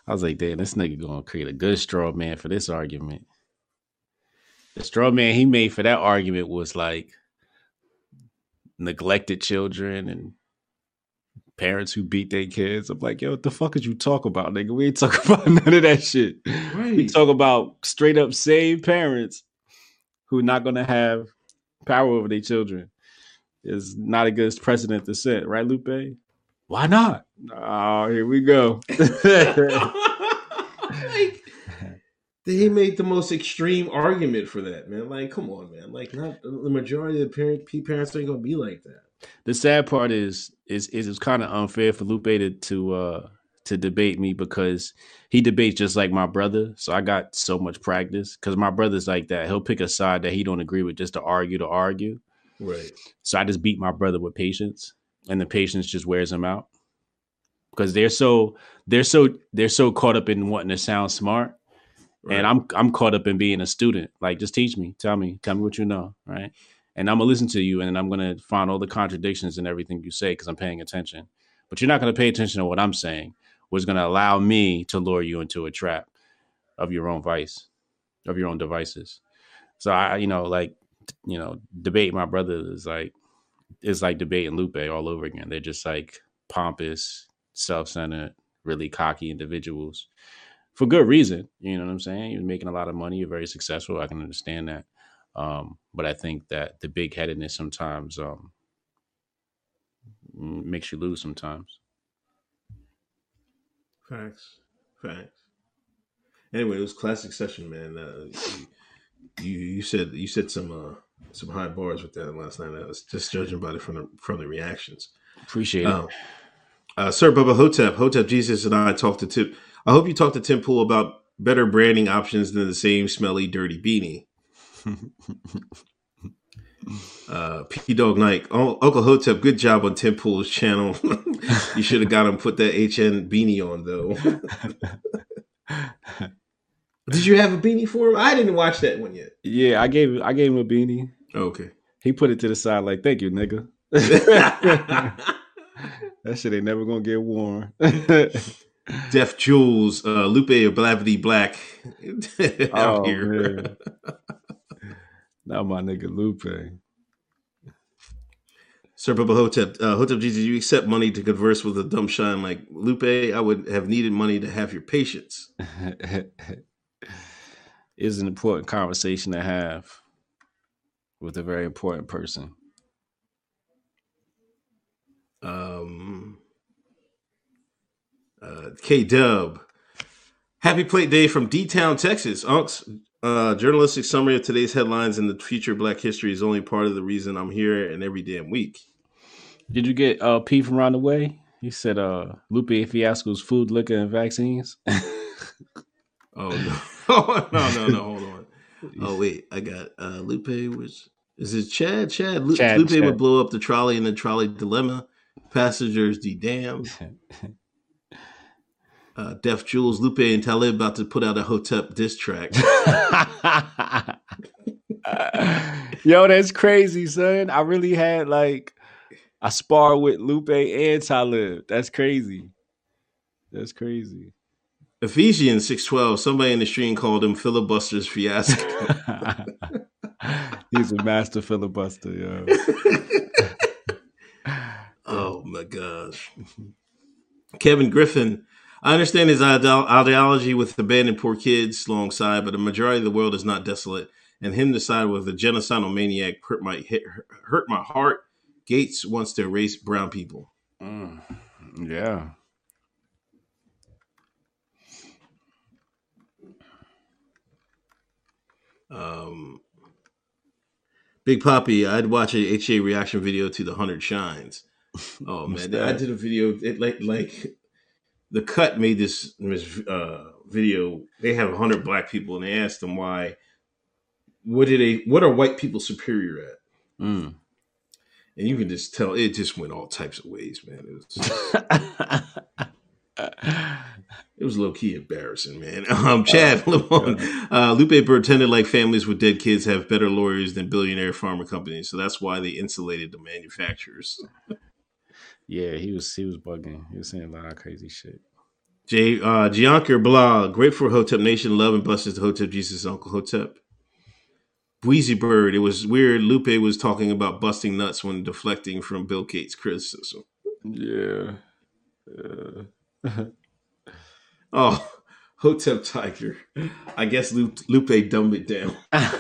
I was like, damn, this nigga gonna create a good straw man for this argument. The straw man he made for that argument was like neglected children and parents who beat their kids. I'm like, yo, what the fuck is you talk about, nigga? We ain't talk about none of that shit. We talk about straight up saved parents who are not gonna have power over their children. Is not a good precedent to set, right, Lupe? Why not? Oh, here we go. like they made the most extreme argument for that, man. Like, come on, man. Like, not the majority of the parent parents ain't gonna be like that. The sad part is is is it's kind of unfair for Lupe to to uh to debate me because he debates just like my brother. So I got so much practice because my brother's like that. He'll pick a side that he don't agree with just to argue to argue. Right. So I just beat my brother with patience, and the patience just wears him out because they're so they're so they're so caught up in wanting to sound smart, Right. and I'm I'm caught up in being a student. Like, just teach me, tell me, tell me what you know, right? And I'm gonna listen to you, and I'm gonna find all the contradictions in everything you say because I'm paying attention. But you're not gonna pay attention to what I'm saying, which is gonna allow me to lure you into a trap of your own vice, of your own devices. So I, you know, like, you know, debate my brother is like it's like debating Lupe all over again. They're just like pompous, self-centered, really cocky individuals for good reason. You know what I'm saying? You're making a lot of money. You're very successful. I can understand that. Um, but I think that the big headedness sometimes um, makes you lose sometimes. Facts. Facts. Anyway, it was classic session, man. Uh, you, you said you said some uh, some high bars with that last night. I was just judging by it from the from the reactions. Appreciate it. Um, uh, Sir Bubba Hotep, Hotep Jesus, and I talked to Tim. I hope you talked to Tim Pool about better branding options than the same smelly, dirty beanie. Uh, P Dog Knight, oh, Uncle Hotep, good job on Tim Pool's channel. you should have got him put that HN beanie on though. Did you have a beanie for him? I didn't watch that one yet. yeah, I gave I gave him a beanie. Okay. He put it to the side like, "Thank you, nigga." that shit ain't never gonna get worn. Def Jules, uh, Lupe or Blavity Black out oh here. Now my nigga Lupe. Sir Bubba Hotep, uh, Hotep Jesus, you accept money to converse with a dumb shine like Lupe. I would have needed money to have your patience. is an important conversation to have with a very important person. Um, uh, K Dub, happy plate day from D Town, Texas. Unks, uh, journalistic summary of today's headlines and the future of Black history is only part of the reason I'm here and every damn week. Did you get uh, P from around the way? He said, uh, Lupe Fiasco's food, liquor, and vaccines. Oh no, oh, no, no, no, hold on. Oh wait, I got uh, Lupe. Was is it Chad? Chad. Lu- Chad, Lupe Chad. would blow up the trolley in the trolley dilemma. Passengers de damn. Uh, Def Jules, Lupe, and Talib about to put out a Hotep diss track. Yo, that's crazy, son. I really had like I spar with Lupe and Talib. That's crazy. That's crazy. Ephesians six twelve. Somebody in the stream called him filibusters fiasco. He's a master filibuster, yo. oh my gosh. Kevin Griffin. I understand his ideology with abandoned poor kids alongside, but the majority of the world is not desolate. And him decide with a genocidal maniac hurt my hit, hurt my heart. Gates wants to erase brown people. Mm, yeah. Um, Big Poppy, I'd watch a HA reaction video to the Hundred Shines. Oh man, I did a video. It like like the cut made this this, uh, video. They have hundred black people, and they asked them why. What did they? What are white people superior at? Mm. And you can just tell it just went all types of ways, man. It was it was low key embarrassing, man. Um, Chad Lemon, uh, Lupe pretended like families with dead kids have better lawyers than billionaire pharma companies, so that's why they insulated the manufacturers. Yeah, he was he was bugging. He was saying a lot of crazy shit. J uh Gianker Blah, grateful for Hotep Nation, love and blessings to Hotep Jesus, Uncle Hotep. Wheezy Bird, it was weird. Lupe was talking about busting nuts when deflecting from Bill Gates' criticism. Yeah. Oh, Hotep Tiger. I guess Lupe, Lupe dumbed it down.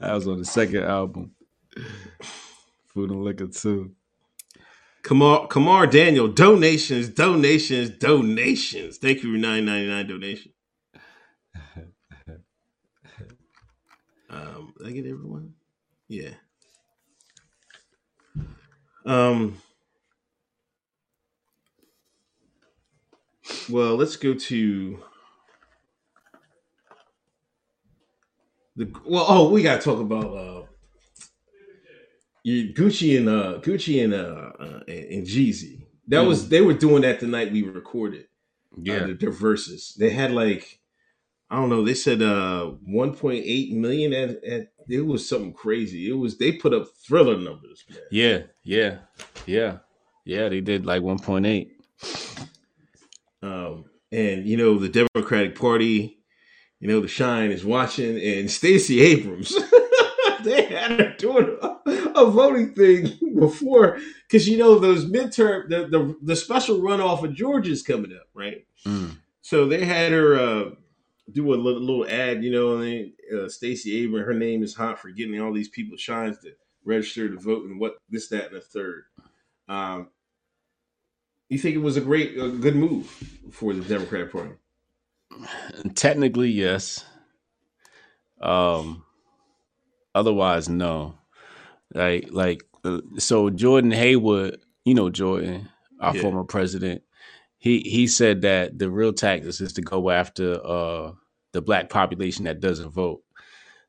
That was on the second album. Food and Liquor too. Kamar, Kamar Daniel, donations, donations, donations. Thank you for nine ninety nine donation. Um, I get everyone? Yeah. Um. Well, let's go to the. Well, oh, we gotta talk about uh, you, Gucci and uh, Gucci and uh, uh and, and Jeezy. That was they were doing that the night we recorded. Yeah. uh, their verses. They had like I don't know. They said uh 1.8 million at, at it was something crazy. It was they put up thriller numbers, man. Yeah, yeah, yeah, yeah. They did like one point eight. Um, and you know the Democratic Party, you know the Shine is watching, and Stacey Abrams. they had her doing voting thing before because you know those midterm the, the the special runoff of Georgia's coming up, right? Mm. So they had her uh, do a little, little ad, you know, and uh, Stacey Abrams, her name is hot for getting all these people shines to register to vote and what this, that, and the third. Um, you think it was a great, a good move for the Democratic Party? Technically, yes. Um, otherwise, no. Like, like, uh, so Jordan Haywood, you know Jordan, our Yeah. former president. He he said that the real tactics is to go after uh the black population that doesn't vote,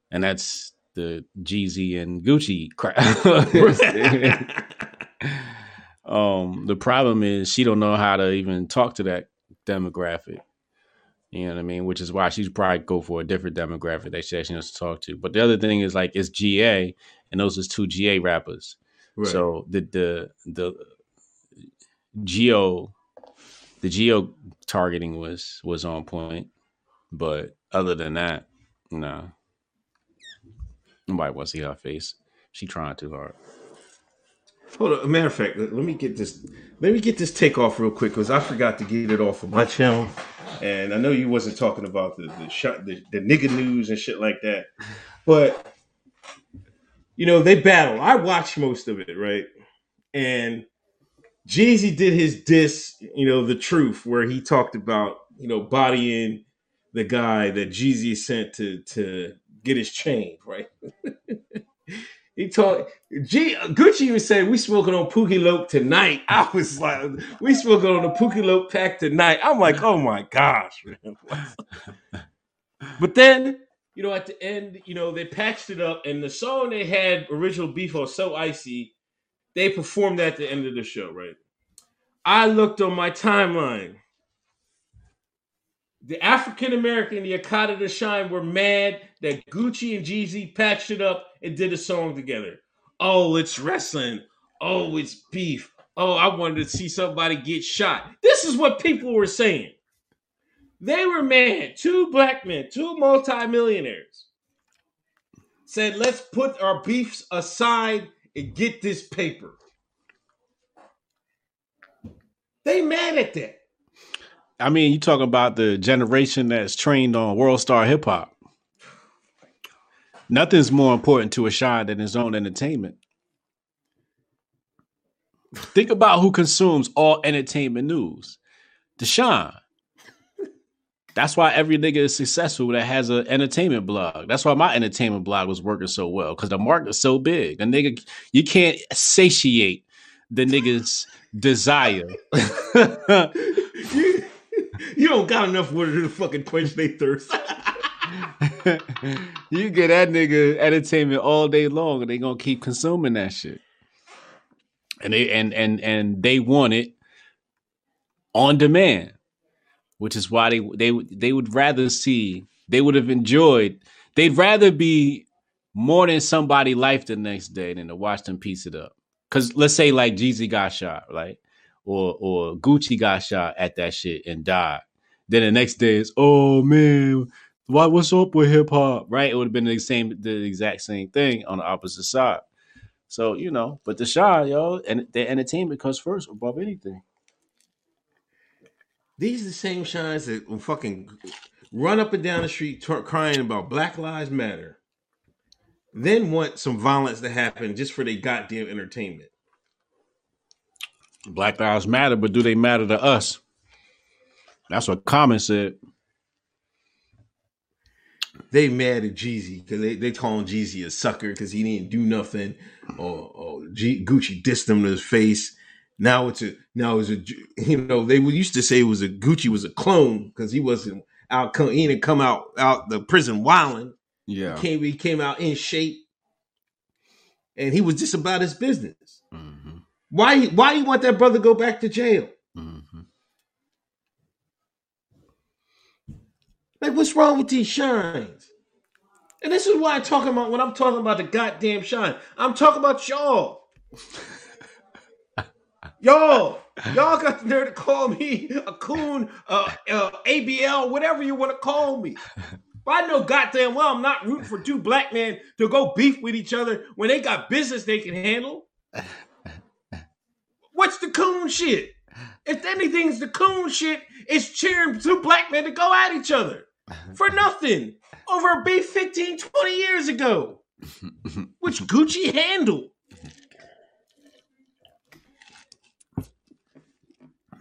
and that's the Jeezy and Gucci crowd. um, the problem is she don't know how to even talk to that demographic. You know what I mean? Which is why she's probably go for a different demographic that she actually wants to talk to. But the other thing is like it's GA, and those was two GA rappers. Right. So the the the geo the geo targeting was was on point, but other than that, no. Nobody wants to see her face. She trying too hard. Hold on. A matter of fact, let let me get this. Let me get this take off real quick because I forgot to get it off of my channel, and I know you wasn't talking about the the shot, the, the nigga news and shit like that, but you know they battle. I watched most of it, right? And Jeezy did his diss, you know, the truth, where he talked about you know bodying the guy that Jeezy sent to to get his chain, right? He told G Gucci even said we smoking on Pookie Loc tonight. I was like, we smoking on the Pookie Loc pack tonight. I'm like, oh my gosh, man. but then, you know, at the end, you know, they patched it up, and the song they had original beef on So Icy, they performed that at the end of the show, right? I looked on my timeline. The African American, the Akata the Shine, were mad that Gucci and Jeezy patched it up and did a song together. Oh, it's wrestling. Oh, it's beef. Oh, I wanted to see somebody get shot. This is what people were saying. They were mad. Two black men, two multimillionaires said, let's put our beefs aside and get this paper. They mad at that. I mean, you talking about the generation that's trained on world star hip hop. Nothing's more important to a shine than his own entertainment. Think about who consumes all entertainment news. Deshaun. That's why every nigga is successful that has an entertainment blog. That's why my entertainment blog was working so well because the market's so big. The nigga, you can't satiate the nigga's desire. you, you don't got enough water to fucking quench their thirst. you get that nigga entertainment all day long, and they gonna keep consuming that shit. And they and and and they want it on demand, which is why they they they would rather see they would have enjoyed. They'd rather be more than somebody life the next day than to watch them piece it up. Cause let's say like Jeezy got shot, right? Or or Gucci got shot at that shit and died. Then the next day is, oh man, why what's up with hip hop? Right? It would have been the same the exact same thing on the opposite side. So, you know, but the shot, yo, and the entertainment comes first above anything. These are the same shines that will fucking run up and down the street t- crying about Black Lives Matter, then want some violence to happen just for their goddamn entertainment. Black lives matter, but do they matter to us? That's what Common said. They mad at Jeezy because they, they calling Jeezy a sucker because he didn't do nothing, or, or G, Gucci dissed him to his face. Now it's a now it's a you know they used to say it was a Gucci was a clone because he wasn't out come he didn't come out out the prison wilding. Yeah. He came he came out in shape, and he was just about his business. Mm-hmm. Why why do you want that brother to go back to jail? Mm-hmm. Like what's wrong with these shines? And this is why I'm talking about when I'm talking about the goddamn shine. I'm talking about y'all. y'all, y'all got the nerve to call me a coon, uh, uh, ABL, whatever you want to call me. But I know goddamn well I'm not rooting for two black men to go beef with each other when they got business they can handle. What's the coon shit? If anything's the coon shit, it's cheering two black men to go at each other for nothing over a beef 15, 20 years ago, which Gucci handled.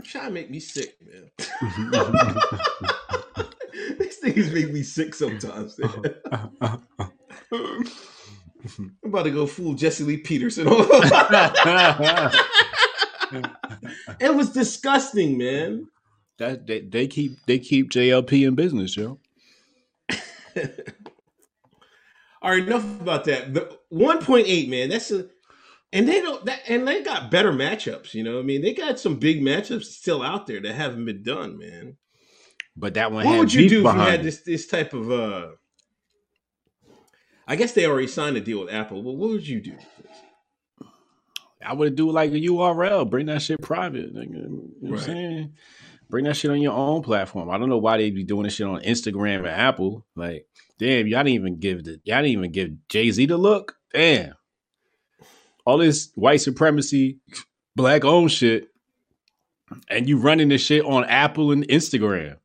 Trying to make me sick, man. Mm-hmm. These things make me sick sometimes. Uh-huh. man. Uh-huh. Uh-huh. I'm about to go fool Jesse Lee Peterson. it was disgusting, man. That they, they keep they keep JLP in business, yo. All right, enough about that. The 1.8, man, that's a and they don't that and they got better matchups, you know. I mean, they got some big matchups still out there that haven't been done, man. But that one What would you do if you had it. this this type of uh I guess they already signed a deal with Apple, but what would you do? I would do like a URL, bring that shit private. You know what I'm saying? Bring that shit on your own platform. I don't know why they'd be doing this shit on Instagram and Apple. Like, damn, y'all didn't even give the y'all didn't even give Jay Z the look. Damn. All this white supremacy, black owned shit, and you running this shit on Apple and Instagram.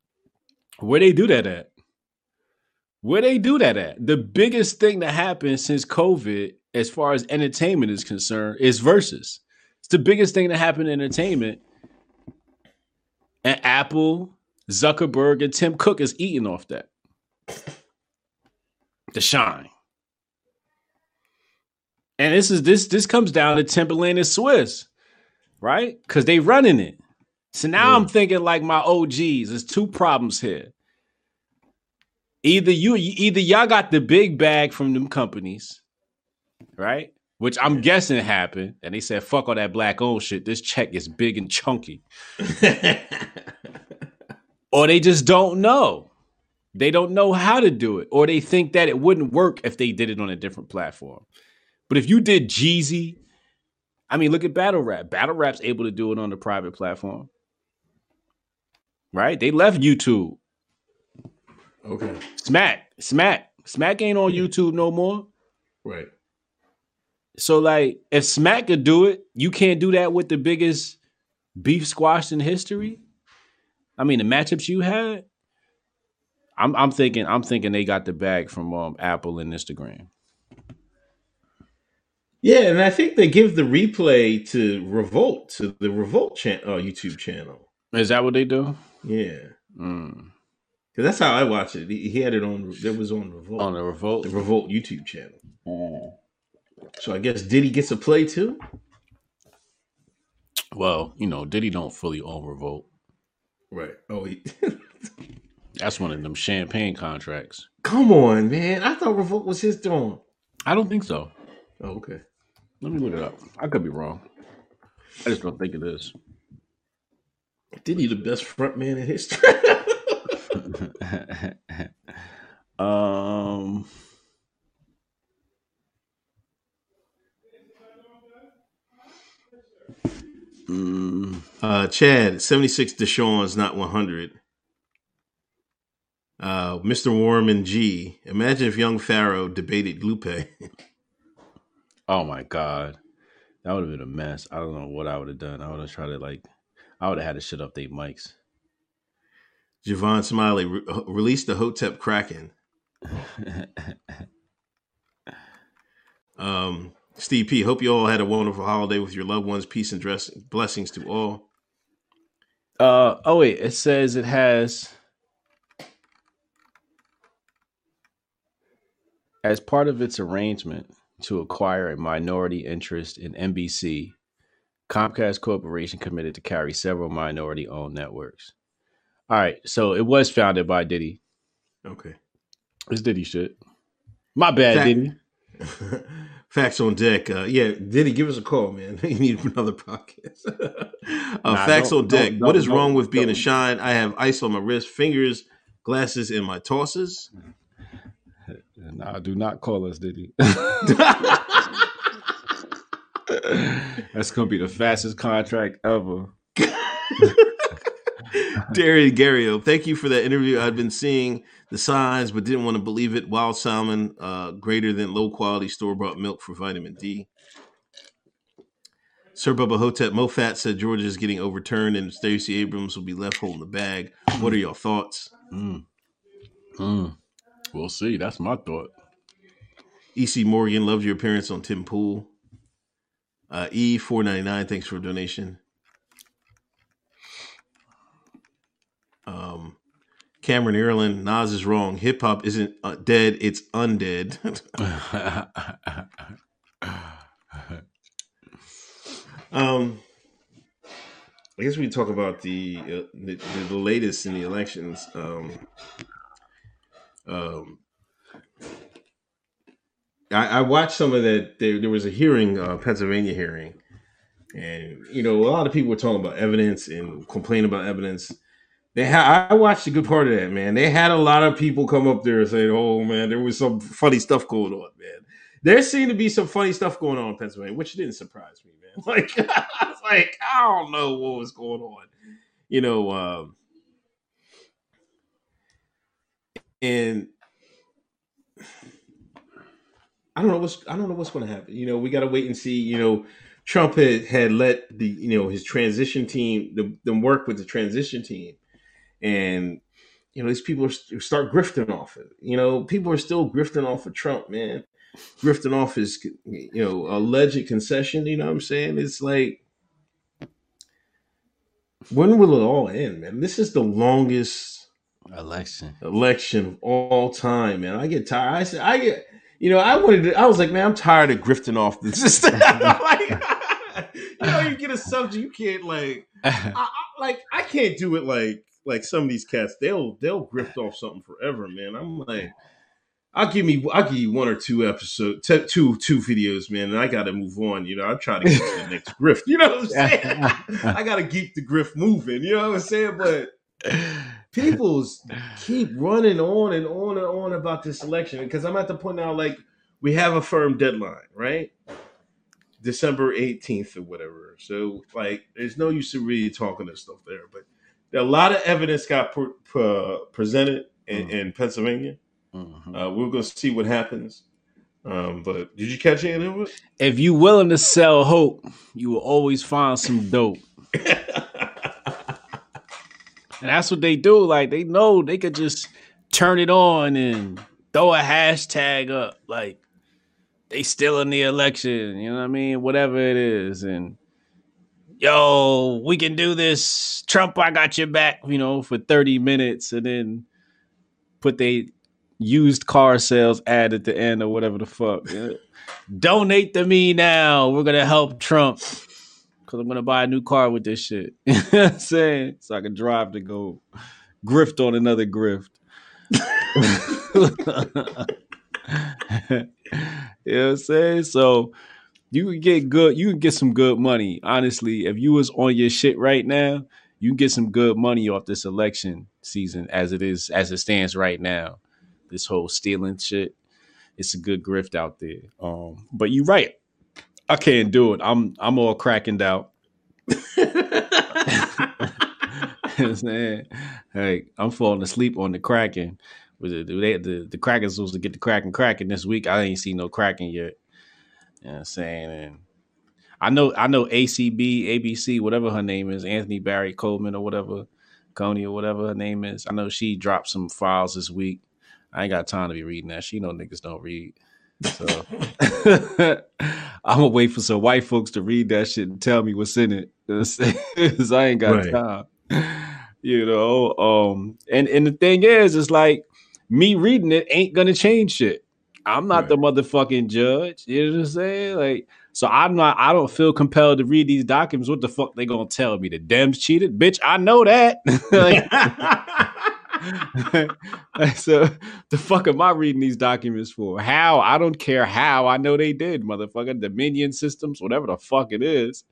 Where they do that at? Where they do that at? The biggest thing that happened since COVID, as far as entertainment is concerned, is Verzuz. It's the biggest thing that happened in entertainment. And Apple, Zuckerberg, and Tim Cook is eating off that. The shine. And this is this this comes down to Timberland and Swizz, right? Because they running it. So now I'm thinking like my OGs. There's two problems here. Either you, either y'all got the big bag from them companies, right? Which I'm guessing happened, and they said, "Fuck all that black owned shit. This check is big and chunky." or they just don't know. They don't know how to do it, or they think that it wouldn't work if they did it on a different platform. But if you did Jeezy, I mean, look at Battle Rap. Battle Rap's able to do it on the private platform, right? They left YouTube. Okay. Smack, Smack, Smack ain't on YouTube no more. Right. So, like, if Smack could do it, you can't do that with the biggest beef squash in history. I mean, the matchups you had. I'm, I'm thinking, I'm thinking they got the bag from um, Apple and Instagram. Yeah, and I think they give the replay to Revolt to the Revolt chan- uh, YouTube channel. Is that what they do? Yeah, Mm. because that's how I watch it. He, he had it on. That was on Revolt. On the Revolt. the Revolt YouTube channel. So I guess Diddy gets a play too. Well, you know, Diddy don't fully own Revolt. Right. Oh, he, That's one of them champagne contracts. come on, man! I thought Revolt was his throne. I don't think so. Oh, okay. Let me look it up. I could be wrong. I just don't think it is. Did he the best front man in history? um mm, uh, Chad, 76 Deshaun's not 100. Uh, Mr. Warman G, imagine if young Pharaoh debated Lupe. Oh my god, that would have been a mess. I don't know what I would have done. I would have tried to like, I would have had to shut up their mics. Javon Smiley re- released the Hotep Kraken. Um, Steve P. Hope you all had a wonderful holiday with your loved ones. Peace and dress blessings to all. uh oh wait, it says it has as part of its arrangement to acquire a minority interest in NBC. Comcast Corporation committed to carry several minority-owned networks. All right, so it was founded by Diddy. Okay. It's Diddy shit. My bad, Fact- Diddy. Facts on deck. Uh, yeah, Diddy, give us a call, man. you need another podcast. uh, Nah, facts on deck. what is wrong with being a shine? I have ice on my wrist, fingers, glasses in my tosses. Nah, do not call us Diddy. That's gonna be the fastest contract ever. Darian Gario, thank you for that interview. I've been seeing the signs, but didn't want to believe it. Wild salmon, uh, greater than low quality store bought milk for vitamin D. Sir Bubba Hotep Mofat said Georgia is getting overturned and Stacey Abrams will be left holding the bag. What are your thoughts? Mm. Mm. We'll see. That's my thought. EC Morgan, loved your appearance on Tim Pool. Uh, E four ninety nine, thanks for donation. Um, Cameron Ireland, Nas is wrong. Hip hop isn't uh, dead; it's undead. um, I guess we talk about the uh, the, the latest in the elections. Um, um, I, I watched some of that. There, there was a hearing, uh, Pennsylvania hearing, and you know, a lot of people were talking about evidence and complaining about evidence. They had, I watched a good part of that, man. They had a lot of people come up there and say, "Oh man, there was some funny stuff going on, man." There seemed to be some funny stuff going on in Pennsylvania, which didn't surprise me, man. Like, I was like, I don't know what was going on, you know. Um, and I don't know what's I don't know what's going to happen. You know, we got to wait and see. You know, Trump had had let the you know his transition team the, them work with the transition team, and you know these people are, start grifting off it. You know, people are still grifting off of Trump, man, grifting off his you know alleged concession. You know what I'm saying? It's like. When will it all end, man? This is the longest Election. election of all time, man. I get tired. I said, I get, you know, I wanted to, I was like, man, I'm tired of grifting off the system. like, you know, you get a subject, you can't like, I, I, like, I can't do it like, like some of these cats. They'll, they'll grift off something forever, man. I'm like, I'll give me, I'll give you one or two episodes, t- two, two videos, man, and I got to move on. You know, I'm trying to get to the next grift. You know what I'm saying? I got to keep the grift moving. You know what I'm saying? But people's keep running on and on and on about this election because I'm at the point now, like we have a firm deadline, right? December 18th or whatever. So like, there's no use of really talking this stuff there. But a lot of evidence got pre- pre- presented in, in Pennsylvania. Mhm. Uh, we're gonna see what happens. Um, but did you catch any of it? If you're willing to sell hope, you will always find some dope. And that's what they do. Like they know they could just turn it on and throw a hashtag up. Like they still in the election. You know what I mean? Whatever it is. And yo, we can do this. Trump, I got your back, you know, for 30 minutes and then put they used car sales ad at the end or whatever the fuck. Donate to me now. We're gonna help Trump. Cause I'm gonna buy a new car with this shit. you know what I'm saying? So I can drive to go grift on another grift. you know what I'm saying? So you can get good, you can get some good money. Honestly, if you was on your shit right now, you can get some good money off this election season as it is as it stands right now. This whole stealing shit. It's a good grift out there. Um, but you're right. I can't do it. I'm I'm all cracking out. I'm hey, I'm falling asleep on the Kraken. Was it they, the the Kraken supposed to get the Kraken cracking this week? I ain't seen no Kraken yet. You know what I'm saying, and I know I know ACB, ABC, whatever her name is, Anthony Barry Coleman or whatever, Coney or whatever her name is. I know she dropped some files this week. I ain't got time to be reading that. She know niggas don't read. So I'm gonna wait for some white folks to read that shit and tell me what's in it. Cause I ain't got Right. time. You know, um, and and the thing is, it's like me reading it ain't gonna change shit. I'm not Right. the motherfucking judge. You know what I'm saying? Like, so I'm not. I don't feel compelled to read these documents. What the fuck they gonna tell me? The Dems cheated, bitch. I know that. Like, so the fuck am I reading these documents for? How? I don't care how. I know they did, motherfucker. Dominion systems, whatever the fuck it is.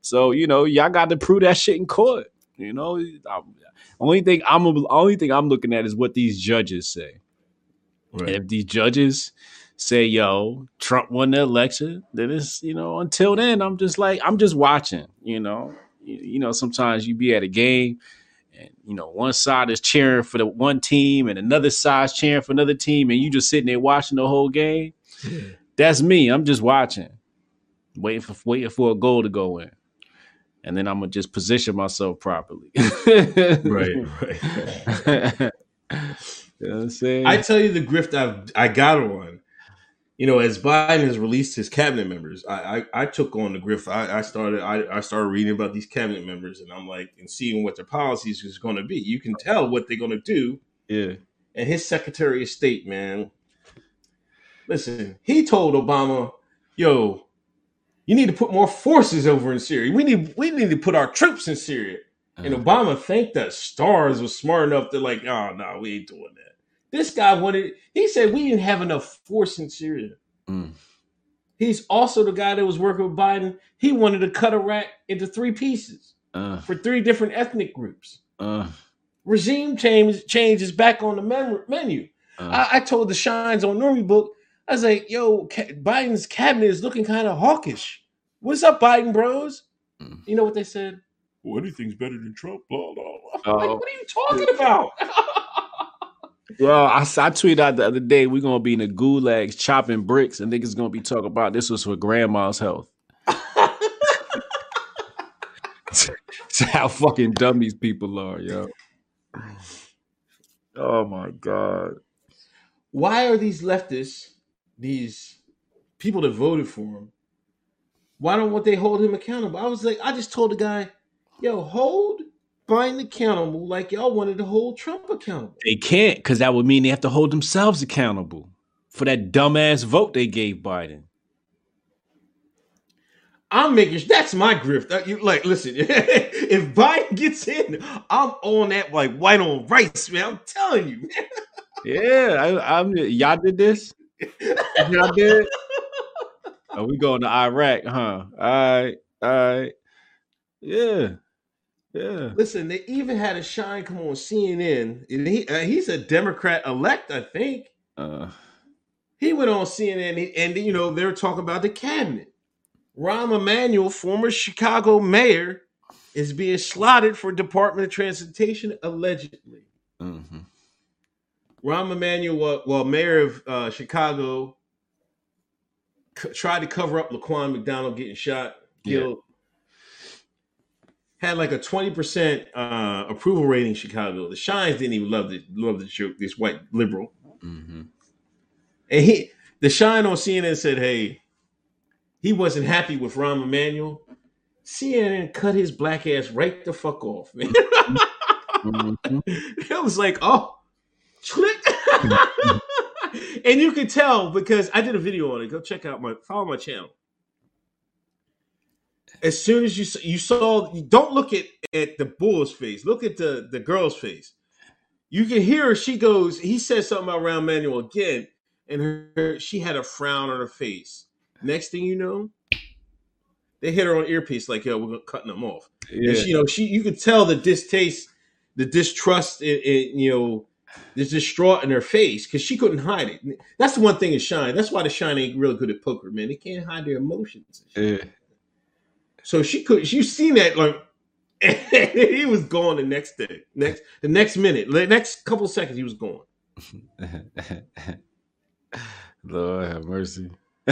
So you know, y'all got to prove that shit in court. You know, I'm- only thing I'm only thing I'm looking at is what these judges say. And if these judges say, "Yo, Trump won the election," then it's you know. Until then, I'm just like I'm just watching. You know, you, you know. Sometimes you be at a game, and you know one side is cheering for the one team, and another side's cheering for another team, and you just sitting there watching the whole game. That's me. I'm just watching, waiting for waiting for a goal to go in, and then I'm gonna just position myself properly. right, right. You know what I'm saying? I tell you the grift I've I got on. You know, as Biden has released his cabinet members, I I, I took on the grift. I, I started I, I started reading about these cabinet members, and I'm like, and seeing what their policies is going to be. You can tell what they're going to do. yeah. And his Secretary of State, man, listen, he told Obama, "Yo, you need to put more forces over in Syria. We need we need to put our troops in Syria." And Uh-huh. Obama thanked that stars was smart enough to like, oh no, we ain't doing that. This guy wanted. He said we didn't have enough force in Syria. Mm. He's also the guy that was working with Biden. He wanted to cut Iraq into three pieces Uh, for three different ethnic groups. uh, Regime change change is back on the men- menu. uh. I, I told the Shines on Normie book. I was like, yo, Ca- Biden's cabinet is looking kind of hawkish. What's up, Biden bros? Mm. You know what they said? Well, anything's better than Trump. Blah, blah, blah. Like, Oh. what are you talking about? Well, I tweeted out the other day we're gonna be in the gulags chopping bricks, and niggas gonna be talking about this was for grandma's health. How fucking dumb these people are, yo. Oh my god. why are these leftists, these people that voted for him, why don't want they hold him accountable? I was like, I just told the guy, yo, hold Biden accountable like y'all wanted to hold Trump accountable. They can't, because that would mean they have to hold themselves accountable for that dumbass vote they gave Biden. I'm making that's my grift. Uh, You like listen, if Biden gets in, I'm on that like white on rice, man. I'm telling you. Yeah, I, I'm. Y'all did this. Y'all did. Oh, we going to Iraq, huh? All right, all right. Yeah, yeah. Listen, they even had a shine come on CNN, and he uh, he's a Democrat elect, I think. Uh, He went on CNN, and, you know they were talking about the cabinet. Rahm Emanuel, former Chicago mayor, is being slotted for Department of Transportation allegedly. mhm. Rahm Emanuel, well, mayor of uh, Chicago, c- tried to cover up Laquan McDonald getting shot, Yeah. Had like a twenty percent uh, approval rating. in Chicago. The Shines didn't even love the love the joke. This white liberal, Mhm. and he the Shine on CNN said, "Hey, he wasn't happy with Rahm Emanuel." CNN cut his black ass right the fuck off, man. Mhm. it was like, oh, and you can tell because I did a video on it. Go check out my follow my channel. As soon as you you saw, you don't look at at the bull's face. Look at the the girl's face. You can hear her. She goes. He says something about Rahm Emanuel again, and her, she had a frown on her face. Next thing you know, they hit her on earpiece like, "Yo, we're cutting them off." Yeah. And she, you know, she you could tell the distaste, the distrust, in, in you know, the distraught in her face because she couldn't hide it. That's the one thing is Shine. That's why the Shine ain't real good at poker, man. They can't hide their emotions. yeah. So she could. You seen that like, he was gone the next day. Next the next minute, the next couple seconds, he was gone. Lord have mercy.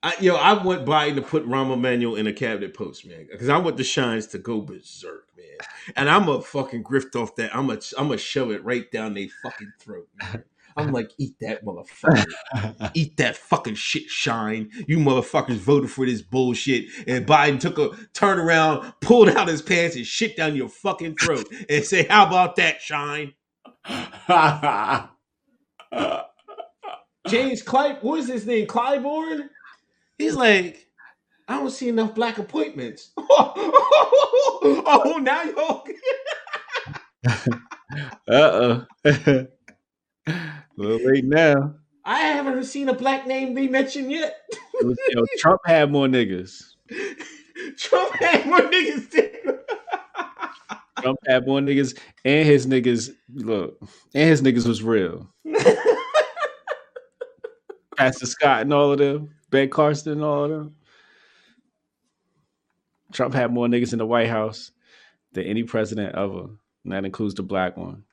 I, yo, I want Biden to put Rahm Emanuel in a cabinet post, man, because I want the shines to go berserk, man. And I'm a fucking grift off that. I'm a, I'm gonna shove it right down their fucking throat. Man. I'm like, eat that motherfucker, eat that fucking shit, shine. You motherfuckers voted for this bullshit, and Biden took a turn around, pulled out his pants, and shit down your fucking throat, and say, "How about that, shine?" James Clyde, what is his name? Clyburn? He's like, I don't see enough black appointments. oh, now you're. uh oh. A little late now. I haven't seen a black name be mentioned yet. Yo, Trump had more niggas. Trump had more niggas. too. Trump had more niggas, and his niggas look, and his niggas was real. Pastor Scott and all of them, Ben Carson and all of them. Trump had more niggas in the White House than any president ever, and that includes the black one.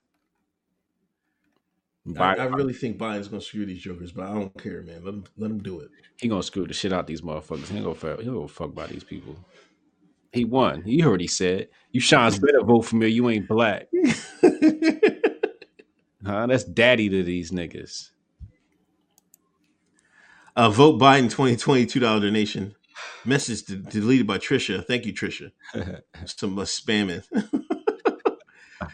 I, I really think Biden's gonna screw these jokers, but I don't care, man. Let him let him do it. he gonna screw the shit out these motherfuckers. He gonna fuck, he gonna fuck by these people. He won. You heard he said. You Sean's better vote for me. You ain't black, huh? That's daddy to these niggas. Uh, vote Biden 2020 $2 donation. Message de- deleted by Trisha. Thank you, Trisha. Some uh, spamming.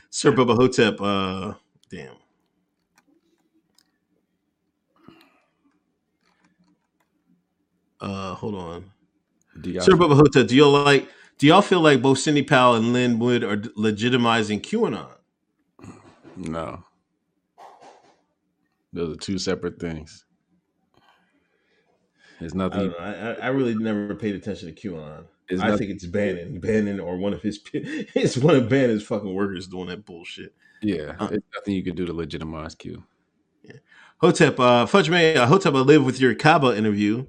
Sir Bubba Hotep. Uh, damn. Uh, hold on. Do y'all Sir Bubba Hotep, do y'all like? Do y'all feel like both Sidney Powell and Lin Wood are legitimizing QAnon? No. Those are two separate things. There's I nothing. I, I- I really never paid attention to QAnon. There's I nothing think it's Bannon, Bannon, or one of his. It's one of Bannon's fucking workers doing that bullshit. yeah, uh, there's nothing you can do to legitimize Q. Hotep, uh, Fudge May, uh, Hotep, I live with your Kaba interview.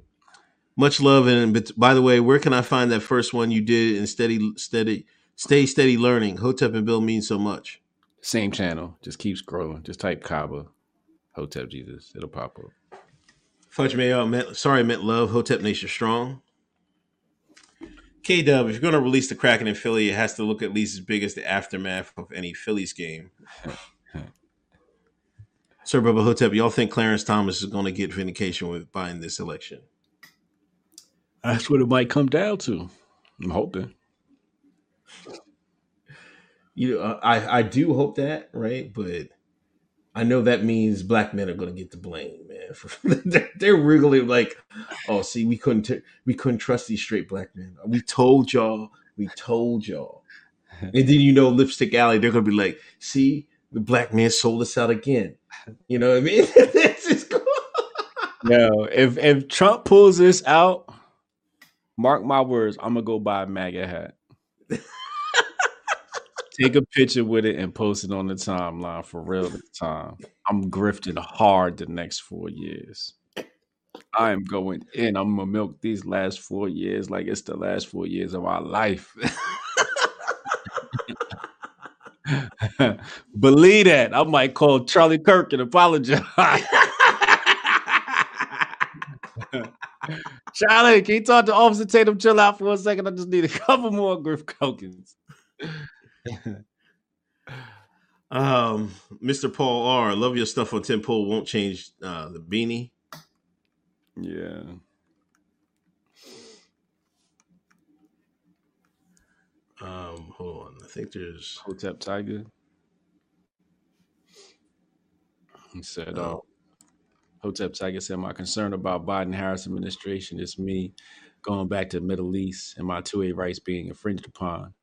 Much love, and but by the way, where can I find that first one you did in steady, steady, stay steady learning? Hotep and Bill mean so much. Same channel. Just keep scrolling. Just type Kaba, Hotep Jesus. It'll pop up. Fudge uh, meant, sorry, meant love. Hotep Nation strong. K Dub, if you're going to release the Kraken in Philly, it has to look at least as big as the aftermath of any Phillies game. Sir Bubba Hotep, y'all think Clarence Thomas is going to get vindication with buying this election? That's what it might come down to. I'm hoping. You know, uh, I I do hope that, right? But I know that means black men are going to get the blame, man. For, they're, they're really like, oh, see, we couldn't t- we couldn't trust these straight black men. We told y'all, we told y'all, and then you know, Lipstick Alley, they're going to be like, see, the black man sold us out again. You know what I mean? That's just cool. No, if if Trump pulls this out, mark my words, I'm gonna go buy a MAGA hat. Take a picture with it and post it on the timeline for real this time. I'm grifting hard the next four years. I am going in. I'm gonna milk these last four years like it's the last four years of my life. Believe that. I might call Charlie Kirk and apologize. Charlie, can you talk to Officer Tatum? Chill out for a second. I just need a couple more Griff Kokins. Um, Mr. Paul R, love your stuff on Tim Pool. Won't change uh, the beanie. Yeah. Um, hold on. I think there's. Hotep Tiger. He said, uh, Oh. Hotep Tiger said, My concern about Biden Harris administration is me going back to the Middle East and my 2A rights being infringed upon.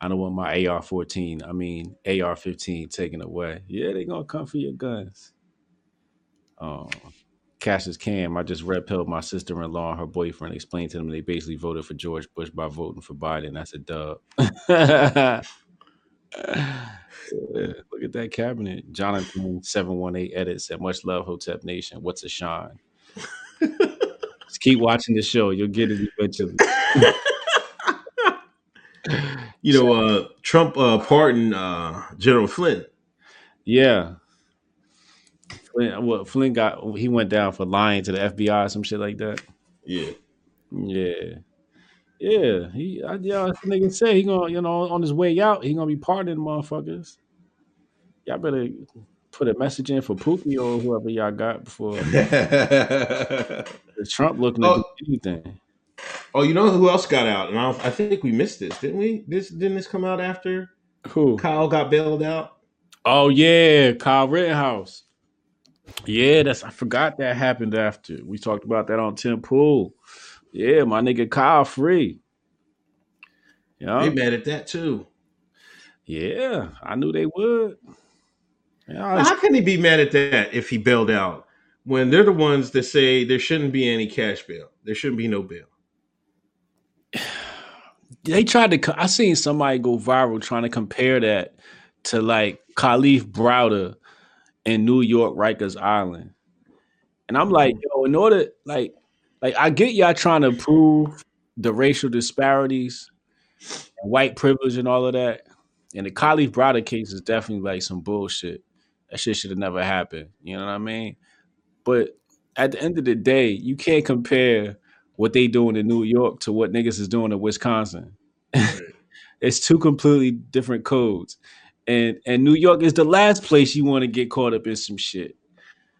I don't want my AR 14, I mean AR 15 taken away. Yeah, they're gonna come for your guns. Um Cassius Cam, I just red pilled my sister in law and her boyfriend, explained to them they basically voted for George Bush by voting for Biden. That's a dub. Look at that cabinet. Jonathan seven one eight edit said, "Much love, Hotep Nation. What's a shine? Just keep watching the show. You'll get it eventually." you know, uh, Trump uh, pardoned uh, General Flynn. Yeah. Flynn, what Flynn got? He went down for lying to the FBI, some shit like that. Yeah. Yeah, yeah. He, I, yeah. This nigga say he gonna, you know, on his way out, he gonna be pardoning motherfuckers. Y'all better put a message in for Pookie or whoever y'all got before Trump looking Oh. anything. oh, you know who else got out? And I, I think we missed this, didn't we? This didn't this come out after Who? Kyle got bailed out? Oh yeah, Kyle Rittenhouse. Yeah, that's I forgot that happened after. We talked about that on Tim Pool. Yeah, my nigga Kyle free. Yeah, They mad at that too. yeah, I knew they would. Yeah, was- How can he be mad at that if he bailed out when they're the ones that say there shouldn't be any cash bail? There shouldn't be no bail. they tried to. I seen somebody go viral trying to compare that to like Khalif Browder in New York Rikers Island, and I'm like, yo, in order, like, like I get y'all trying to prove the racial disparities, and white privilege, and all of that, and the Khalif Browder case is definitely like some bullshit. That shit should have never happened. You know what I mean? But at the end of the day, you can't compare what they doing in New York to what niggas is doing in Wisconsin. it's two completely different codes. And and New York is the last place you want to get caught up in some shit.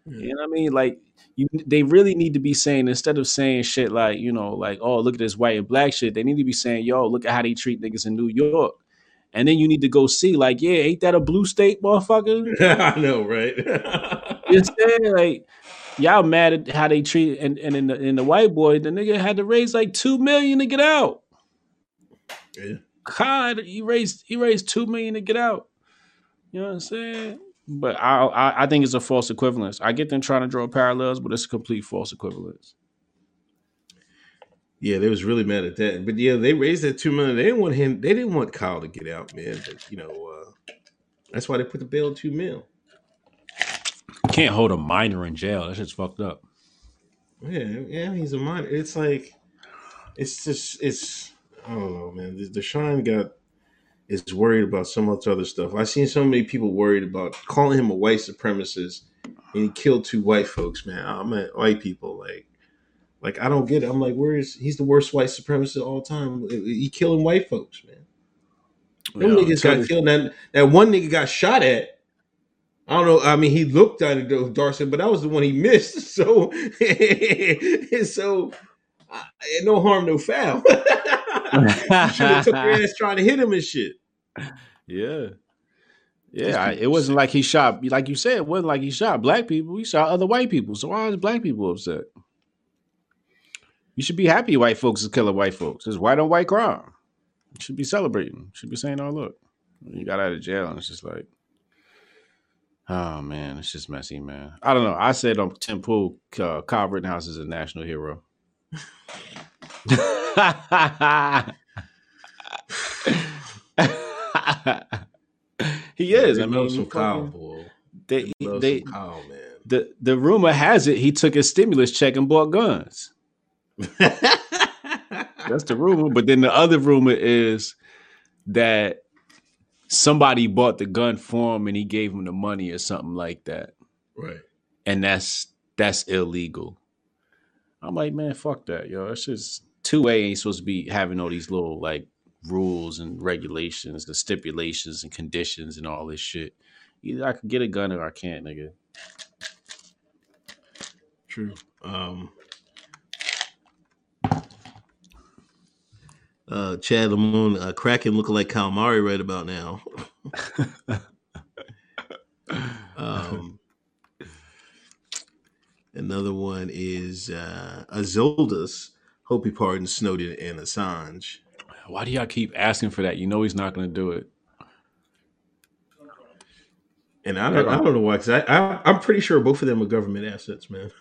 You know what I mean? Like you they really need to be saying instead of saying shit like, you know, like, oh, look at this white and black shit, they need to be saying, yo, look at how they treat niggas in New York. And then you need to go see, like, yeah, ain't that a blue state, motherfucker? I know, right? You understand? Like, y'all mad at how they treat and, and in the in the white boy, the nigga had to raise like two million to get out. yeah. God, he raised he raised two million to get out. You know what I'm saying? But I, I I think it's a false equivalence. I get them trying to draw parallels, but it's a complete false equivalence. Yeah, they was really mad at that. But yeah, they raised that two million. They didn't want him. They didn't want Kyle to get out, man. But you know, uh, that's why they put the bail at two mil. Can't hold a minor in jail. That shit's fucked up. Yeah, yeah, he's a minor. It's like, it's just, it's. I don't know, man. The, the Shine got is worried about so much other stuff. I've seen so many people worried about calling him a white supremacist, and he killed two white folks. Man, I'm at white people like. Like I don't get it. I'm like, where is he's the worst white supremacist of all time? He killing white folks, man. Them Yeah, niggas got you- killed. That that one nigga got shot at. I don't know. I mean, he looked at it, Darcy, but that was the one he missed. So, so no harm, no foul. you should have took your ass trying to hit him and shit. Yeah. Yeah, I, it wasn't like he shot, like you said, it wasn't like he shot black people. He shot other white people. So why is black people upset? You should be happy white folks is killing white folks. It's white on white crime. You should be celebrating. You should be saying, oh, look, you got out of jail. And it's just like, oh, man, it's just messy, man. I don't know. I said on Tim Pool, uh, Kyle Rittenhouse is a national hero. he is. I mean, some fucking- boy. they, They they, Kyle, man. the the rumor has it he took a stimulus check and bought guns. That's the rumor. But then the other rumor is that somebody bought the gun for him and he gave him the money or something like that. right. And that's that's illegal. I'm like, man, fuck that, yo. It's just two A ain't supposed to be having all these little like rules and regulations, the stipulations and conditions and all this shit. Either I can get a gun or I can't, nigga. True. Um, uh, Chad Lamone, uh, Kraken looking like calamari right about now. um, another one is uh, Azildus. Hope he pardons Snowden and Assange. Why do y'all keep asking for that? You know he's not going to do it. And I don't, I don't know why, because I, I, I'm pretty sure both of them are government assets, man.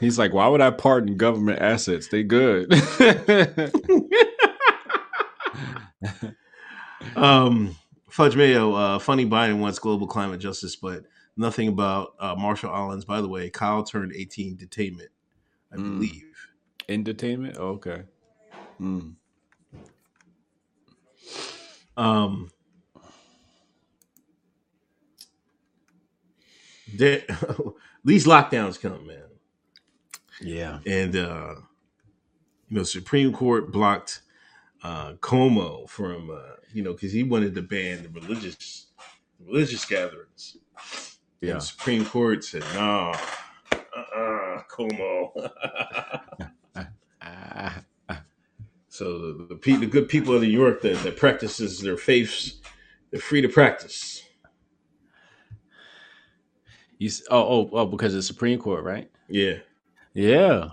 He's like, why would I pardon government assets? They good. Um, Fudge Mayo, uh, funny Biden wants global climate justice, but nothing about uh, Marshall Islands. By the way, Kyle turned 18 detainment, I Mm. believe. Entertainment? okay. Mm. Um, there, these lockdowns come, man, Yeah. and uh, you know, Supreme Court blocked uh, Cuomo from uh, you know because he wanted to ban the religious religious gatherings. Yeah. the Supreme Court said, "No, uh-uh, Cuomo." so the, the, pe- the good people of New York that, that practices their faiths, they're free to practice. you, s- oh, oh, oh, because of the Supreme Court, right? Yeah, Yeah.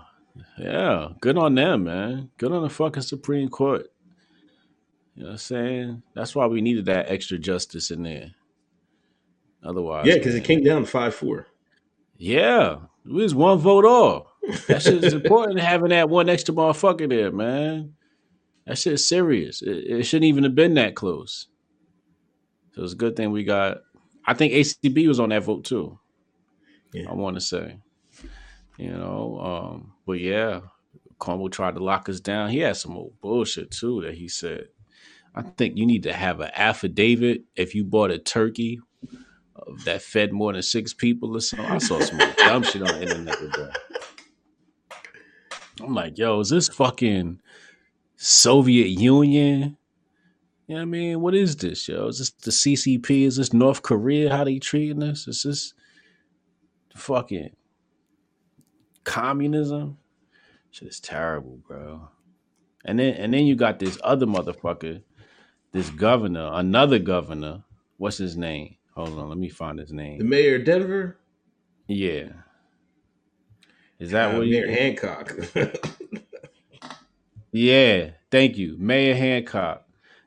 Yeah. Good on them, man. Good on the fucking Supreme Court. You know what I'm saying? That's why we needed that extra justice in there. Otherwise, yeah, because man. it came down five four. Yeah, we was one vote off. That shit is important having that one extra motherfucker there, man. That shit is serious. It, it shouldn't even have been that close. So it's a good thing we got. I think ACB was on that vote too. Yeah. I want to say, you know, um, but yeah, Cuomo tried to lock us down. He had some old bullshit too that he said. I think you need to have an affidavit if you bought a turkey that fed more than six people or something. I saw some dumb shit on the internet today. I'm like, yo, is this fucking Soviet Union? You know what I mean? What is this, yo? Is this the CCP? Is this North Korea? How they treating us? Is this fucking communism? Shit is terrible, bro. And then and then you got this other motherfucker, this governor, another governor. What's his name? Hold on, let me find his name. The mayor of Denver, Yeah. Is that uh, what Mayor Hancock. Yeah, thank you. Mayor Hancock.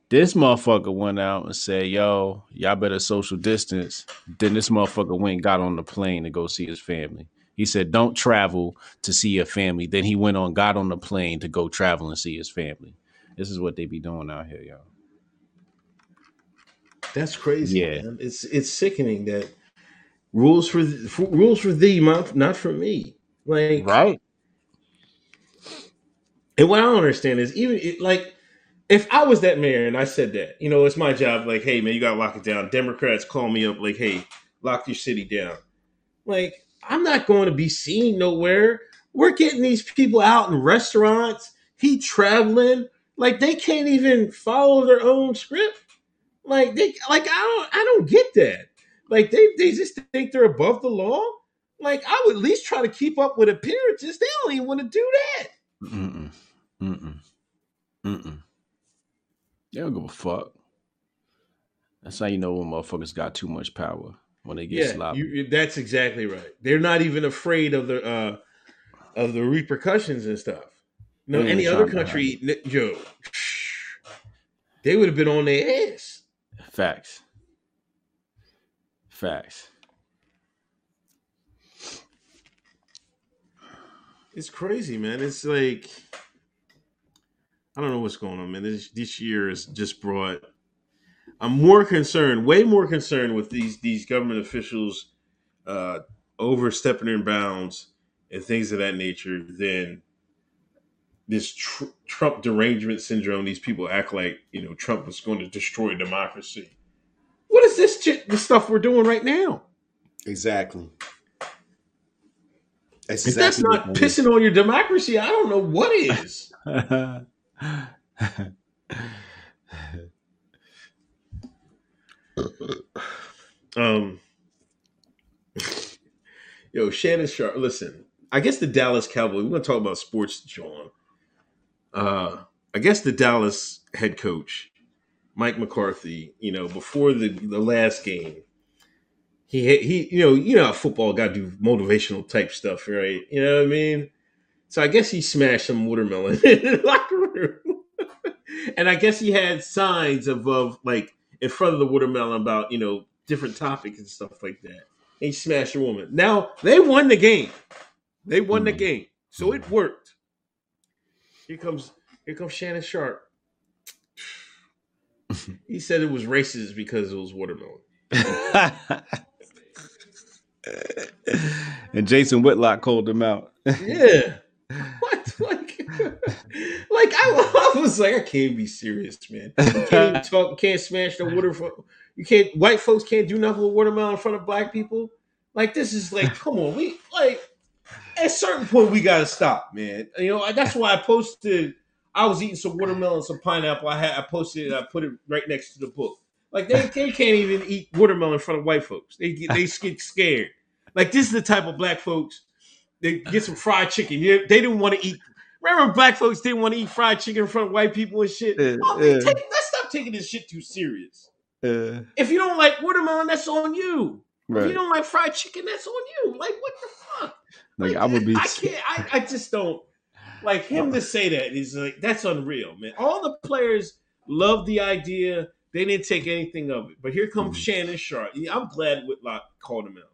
This motherfucker went out and said, yo, y'all better social distance. Then this motherfucker went and got on the plane to go see his family. He said, don't travel to see your family. Then he went on, got on the plane to go travel and see his family. This is what they be doing out here, y'all. That's crazy. Yeah. man. it's it's sickening that rules for, th- for rules for thee, not not for me. Like, Right? And what I don't understand is even it, like if I was that mayor and I said that, you know, it's my job. Like, hey man, you gotta lock it down. Democrats call me up, like, hey, lock your city down. Like, I'm not going to be seen nowhere. We're getting these people out in restaurants. He traveling. Like they can't even follow their own script. Like they like I don't I don't get that. Like they they just think they're above the law. Like I would at least try to keep up with appearances. They don't even want to do that. Mm-mm. Mm-mm. Mm-mm. They don't give a fuck. That's how you know when motherfuckers got too much power. When they get Yeah, sloppy. you, that's exactly right. They're not even afraid of the uh of the repercussions and stuff. No, any other trying to have country, Joe, they would have been on their ass. Facts. Facts. It's crazy, man. It's like I don't know what's going on, man. This this year has just brought. I'm more concerned, way more concerned with these these government officials uh, overstepping their bounds and things of that nature than this tr- Trump derangement syndrome. These people act like you know Trump was going to destroy democracy. What is this shit, the stuff we're doing right now? Exactly. That's If that's not what it is. pissing on your democracy, I don't know what is. Um, yo, Shannon Sharpe. Listen, I guess the Dallas Cowboys. We're gonna talk about sports, John. Uh, I guess the Dallas head coach, Mike McCarthy. You know, before the the last game, he he, you know, you know, how football got to do motivational type stuff, right? You know what I mean? So I guess he smashed some watermelon and I guess he had signs of of like in front of the watermelon about you know different topics and stuff like that. And he smashed a woman. Now they won the game. They won the Mhm. game, so it worked. Here comes here comes Shannon Sharpe. He said it was racist because it was watermelon. and Jason Whitlock called him out. Yeah. What? Like, like I, was like, I can't be serious, man. You can't talk. Can't smash the water. You can't. White folks can't do nothing with watermelon in front of black people. Like this is like, come on, we like at a certain point we gotta stop, man. You know that's why I posted. I was eating some watermelon, some pineapple. I had I posted it. I put it right next to the book. Like they, they can't even eat watermelon in front of white folks. They get they get scared. Like this is the type of black folks. They get some fried chicken. Yeah, They didn't want to eat. Remember, black folks didn't want to eat fried chicken in front of white people and shit. Yeah, Oh, man, yeah. take- let's stop taking this shit too serious. Uh, If you don't like watermelon, that's on you. If you don't like fried chicken, that's on you. Like what the fuck? Like I would be. I can't. I, I just don't like him to say that. He's like that's unreal, man. All the players love the idea. They didn't take anything of it. But here comes Mhm. Shannon Sharpe. I'm glad Whitlock called him out.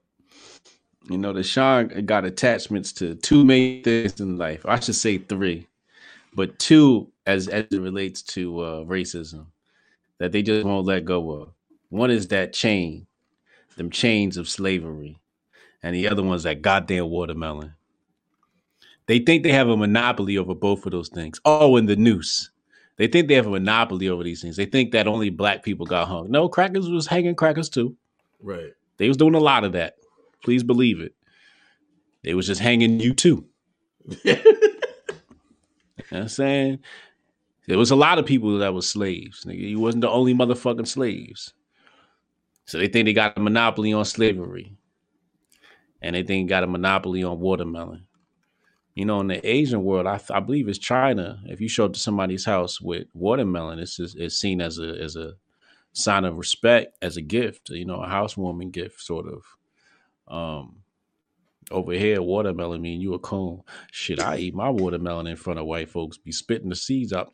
You know, the Sean got attachments to two main things in life. I should say three, but two as as it relates to uh, racism that they just won't let go of. One is that chain, them chains of slavery, and the other one's that goddamn watermelon. They think they have a monopoly over both of those things. Oh, and the noose. They think they have a monopoly over these things. They think that only black people got hung. No, crackers was hanging crackers too. Right. They was doing a lot of that. Please believe it. They was just hanging you too. You know what I'm saying? There was a lot of people that was slaves. Nigga. You wasn't the only motherfucking slaves. So they think they got a monopoly on slavery. And they think they got a monopoly on watermelon. You know, in the Asian world, I, I believe it's China. If you show up to somebody's house with watermelon, it's just, it's seen as a as a sign of respect, as a gift. You know, a housewarming gift, sort of. Um, over here, watermelon mean you a coon. Shit, I eat my watermelon in front of white folks, be spitting the seeds out.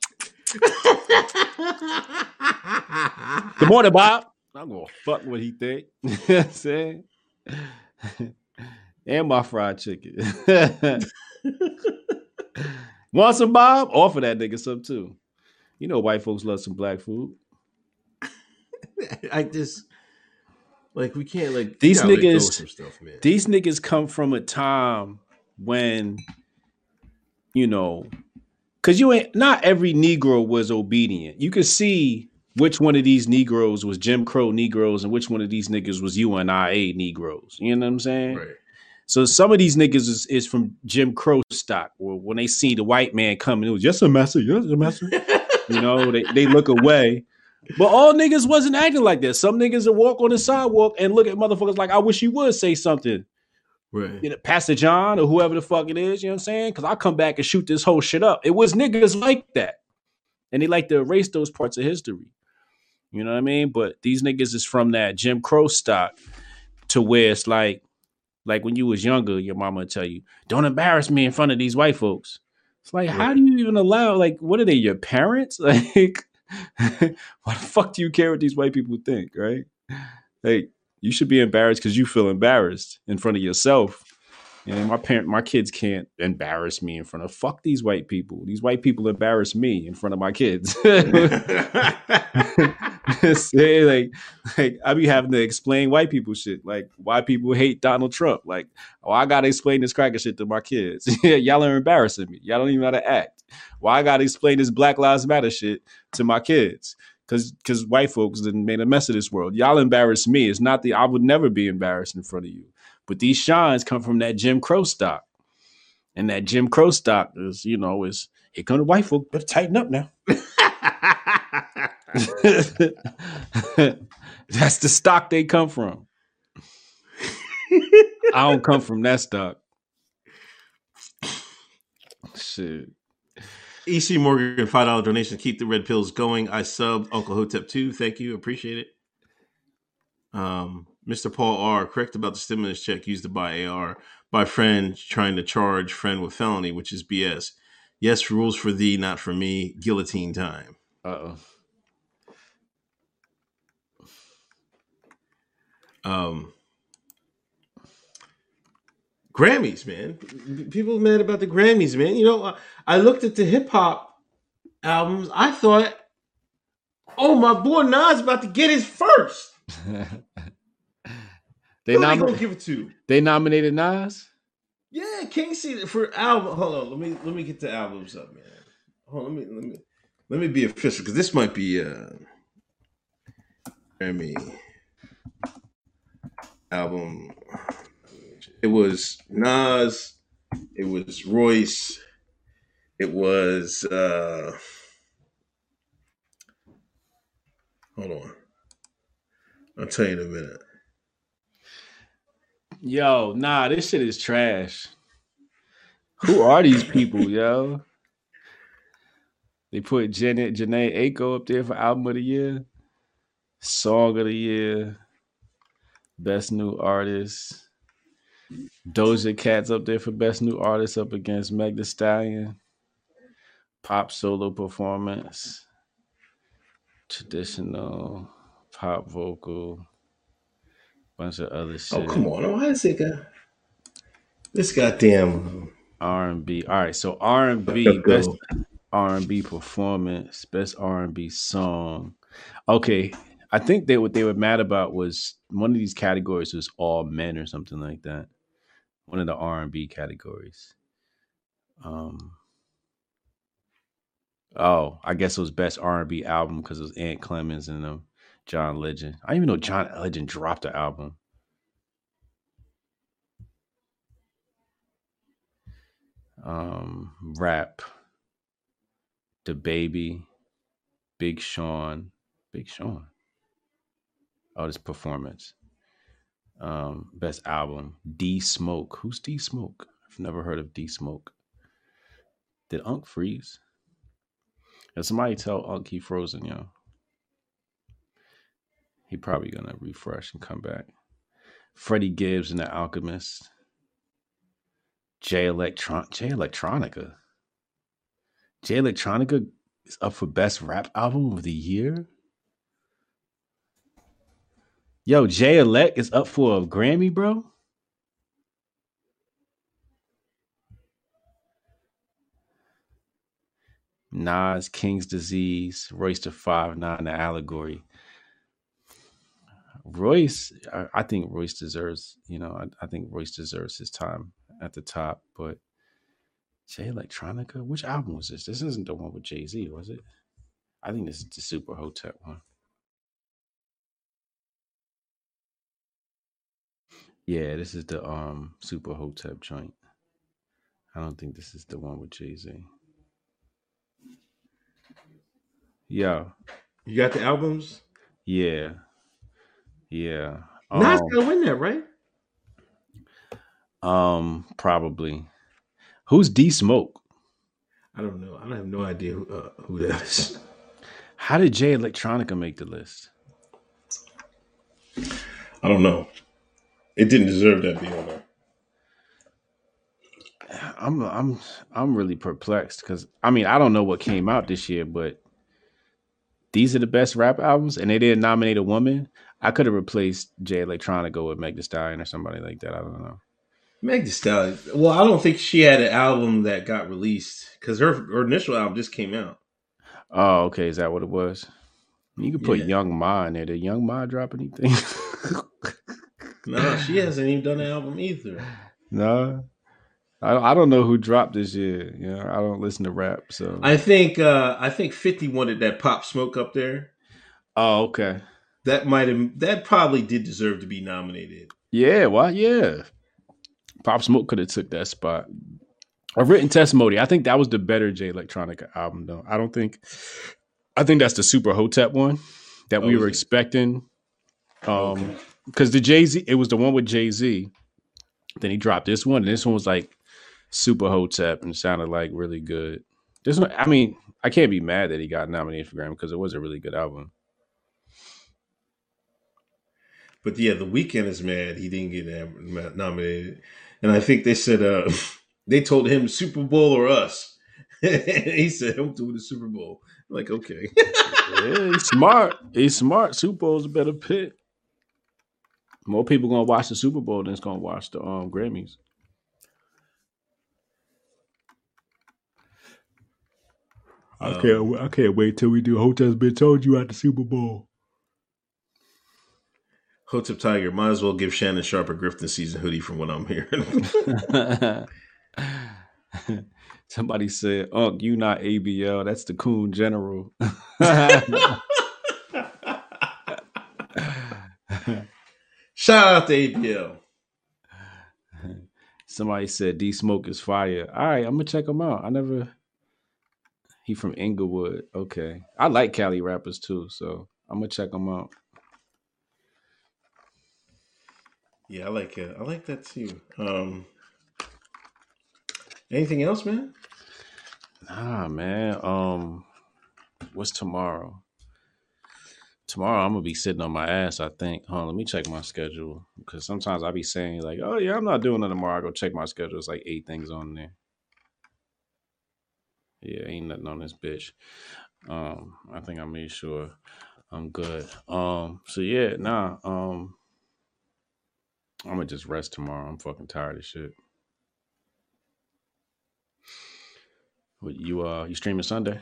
Good morning, Bob. I'm gonna fuck what he think. you know what I'm saying? and my fried chicken. Want some Bob? Offer that nigga some too. You know white folks love some black food. I just like we can't like These we gotta let go of niggas- stuff, man. These niggas come from a time when, you know, because you ain't not every Negro was obedient. You could see which one of these Negroes was Jim Crow Negroes and which one of these niggas was UNIA Negroes. You know what I'm saying? right. So some of these niggas is, is from Jim Crow stock. Where when they see the white man coming, it was just a message, just a message. You know, they, they look away. But all niggas wasn't acting like that. Some niggas would walk on the sidewalk and look at motherfuckers like, I wish you would say something. Right. You know, Pastor John or whoever the fuck it is, you know what I'm saying? Because I'll come back and shoot this whole shit up. It was niggas like that. And they like to erase those parts of history. You know what I mean? But these niggas is from that Jim Crow stock to where it's like, like when you was younger, your mama would tell you, don't embarrass me in front of these white folks. It's like, how do you even allow, like, what are they, your parents? Like, why the fuck do you care what these white people think, right? Like, you should be embarrassed because you feel embarrassed in front of yourself. And my parent, my kids can't embarrass me in front of fuck these white people. These white people embarrass me in front of my kids. Say, like, like I be having to explain white people shit, like why people hate Donald Trump. Like, oh, I gotta explain this cracker shit to my kids. Y'all are embarrassing me. Y'all don't even know how to act. Why I gotta explain this Black Lives Matter shit to my kids? Cause cause white folks done made a mess of this world. Y'all embarrass me. It's not the I would never be embarrassed in front of you. But these shines come from that Jim Crow stock. And that Jim Crow stock is, you know, is here come the white folk, better tighten up now. That's the stock they come from. I don't come from that stock. Shit. EC Morgan, five dollar donation. Keep the red pills going. I sub Uncle Hotep too. Thank you, appreciate it. Um, Mr. Paul R. Correct about the stimulus check used to buy AR by friend trying to charge friend with felony, which is BS. Yes, rules for thee, not for me. Guillotine time. Uh-oh. Um, Grammys, man. People mad about the Grammys, man. You know, I- looked at the hip hop albums. I thought, oh, my boy Nas about to get his first. they nom- gonna give it to? they nominated Nas? Yeah, King C for album. Hold on, let me let me get the albums up, man. Hold on, let me let me let me be official because this might be uh Grammy album. It was Nas, it was Royce, it was uh hold on. I'll tell you in a minute. Yo, nah, this shit is trash. Who are these people, yo? They put Janet Jhené Aiko up there for album of the year, song of the year, best new artist. Doja Cat's up there for best new artist up against Meg Thee Stallion. Pop solo performance, traditional pop vocal, bunch of other oh, shit. Oh come on. Why is it got this goddamn R and B. All right, so R and B best R and B performance, best R and B song. Okay, I think they what they were mad about was one of these categories was all men or something like that. One of the R and B categories. Um. Oh, I guess it was best R and B album because it was Ant Clemons and um, John Legend. I didn't even know John Legend dropped the album. Um, rap. DaBaby, Big Sean, Big Sean. Oh, this performance. Um, best album, D Smoke. Who's D Smoke? I've never heard of D Smoke. Did Unc freeze? Did somebody tell Unc he frozen, yo? He probably gonna refresh and come back. Freddie Gibbs and the Alchemist. J Electron Jay Electronica. Jay Electronica is up for best rap album of the year. Yo, Jay Elect is up for a Grammy, bro. Nas, King's Disease, Royce the Five Nine, the Allegory. Royce, I, I think Royce deserves, you know, I, I think Royce deserves his time at the top, but Jay Electronica, which album was this? This isn't the one with Jay Z, was it? I think this is the Super Hotep one. Yeah, this is the um Super Hotep joint. I don't think this is the one with Jay Z. Yeah, You got the albums? yeah, yeah. Nas Um, gonna win that, right? um, probably. Who's D Smoke? I don't know. I don't have no idea who, uh, who that is. How did Jay Electronica make the list? I don't know. It didn't deserve that to be on there. I'm I'm I'm really perplexed because I mean I don't know what came out this year, but these are the best rap albums, and they didn't nominate a woman. I could have replaced Jay Electronica with Meg Thee Stallion or somebody like that. I don't know. Meg Thee Stallion. Well, I don't think she had an album that got released because her her initial album just came out. Oh, okay, is that what it was? You could put Yeah. Young M.A in there. Did Young M.A drop anything? No, she hasn't even done an album either. no, I I don't know who dropped this year. You know, I don't listen to rap, so. I think uh I think Fifty wanted that Pop Smoke up there. oh, okay. That might have that probably did deserve to be nominated. Yeah, why? Yeah. Pop Smoke could have took that spot. A written testimony. I think that was the better Jay Electronica album, though. I don't think. I think that's the Super Hotep one that Oh, we were it? expecting. Um, Okay. Because the Jay Z, it was the one with Jay Z. Then he dropped this one, and this one was like Super Hotep and sounded like really good. This one, I mean, I can't be mad that he got nominated for Grammy because it was a really good album. But yeah, the Weeknd is mad. He didn't get nominated, and I think they said uh they told him Super Bowl or us. he said, "I'm doing the Super Bowl." I'm like, okay. Yeah, he's smart. He's smart. Super Bowl's a better pick. More people gonna watch the Super Bowl than it's gonna watch the um Grammys. I Um, can't. I can't wait till we do. Hotels been told you at the Super Bowl. Hotep Tiger might as well give Shannon Sharpe a Grifton season hoodie from what I'm hearing. Somebody said, "Unc, you not ABL. That's the Coon General." Shout out to ABL. Somebody said D Smoke is fire. All right, I'm gonna check him out. I never. He from Inglewood. Okay, I like Cali rappers too, so I'm gonna check him out. Yeah, I like it. I like that too. Um, anything else, man? Nah, man. Um, what's tomorrow? Tomorrow I'm gonna be sitting on my ass. I think. Hold on, let me check my schedule because sometimes I be saying like, "Oh yeah, I'm not doing it tomorrow." I go check my schedule. It's like eight things on there. Yeah, ain't nothing on this bitch. Um, I think I made sure I'm good. Um, so yeah, nah. Um, I'm gonna just rest tomorrow. I'm fucking tired of shit. What you uh you streaming Sunday?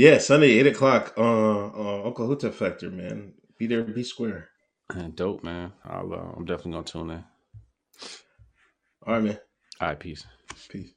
Yeah, Sunday, 8 o'clock uh, uh Huta Factor, man. Be there, be square. Man, dope, man. I'll uh, I'm definitely gonna tune in. All right, man. All right, peace. Peace.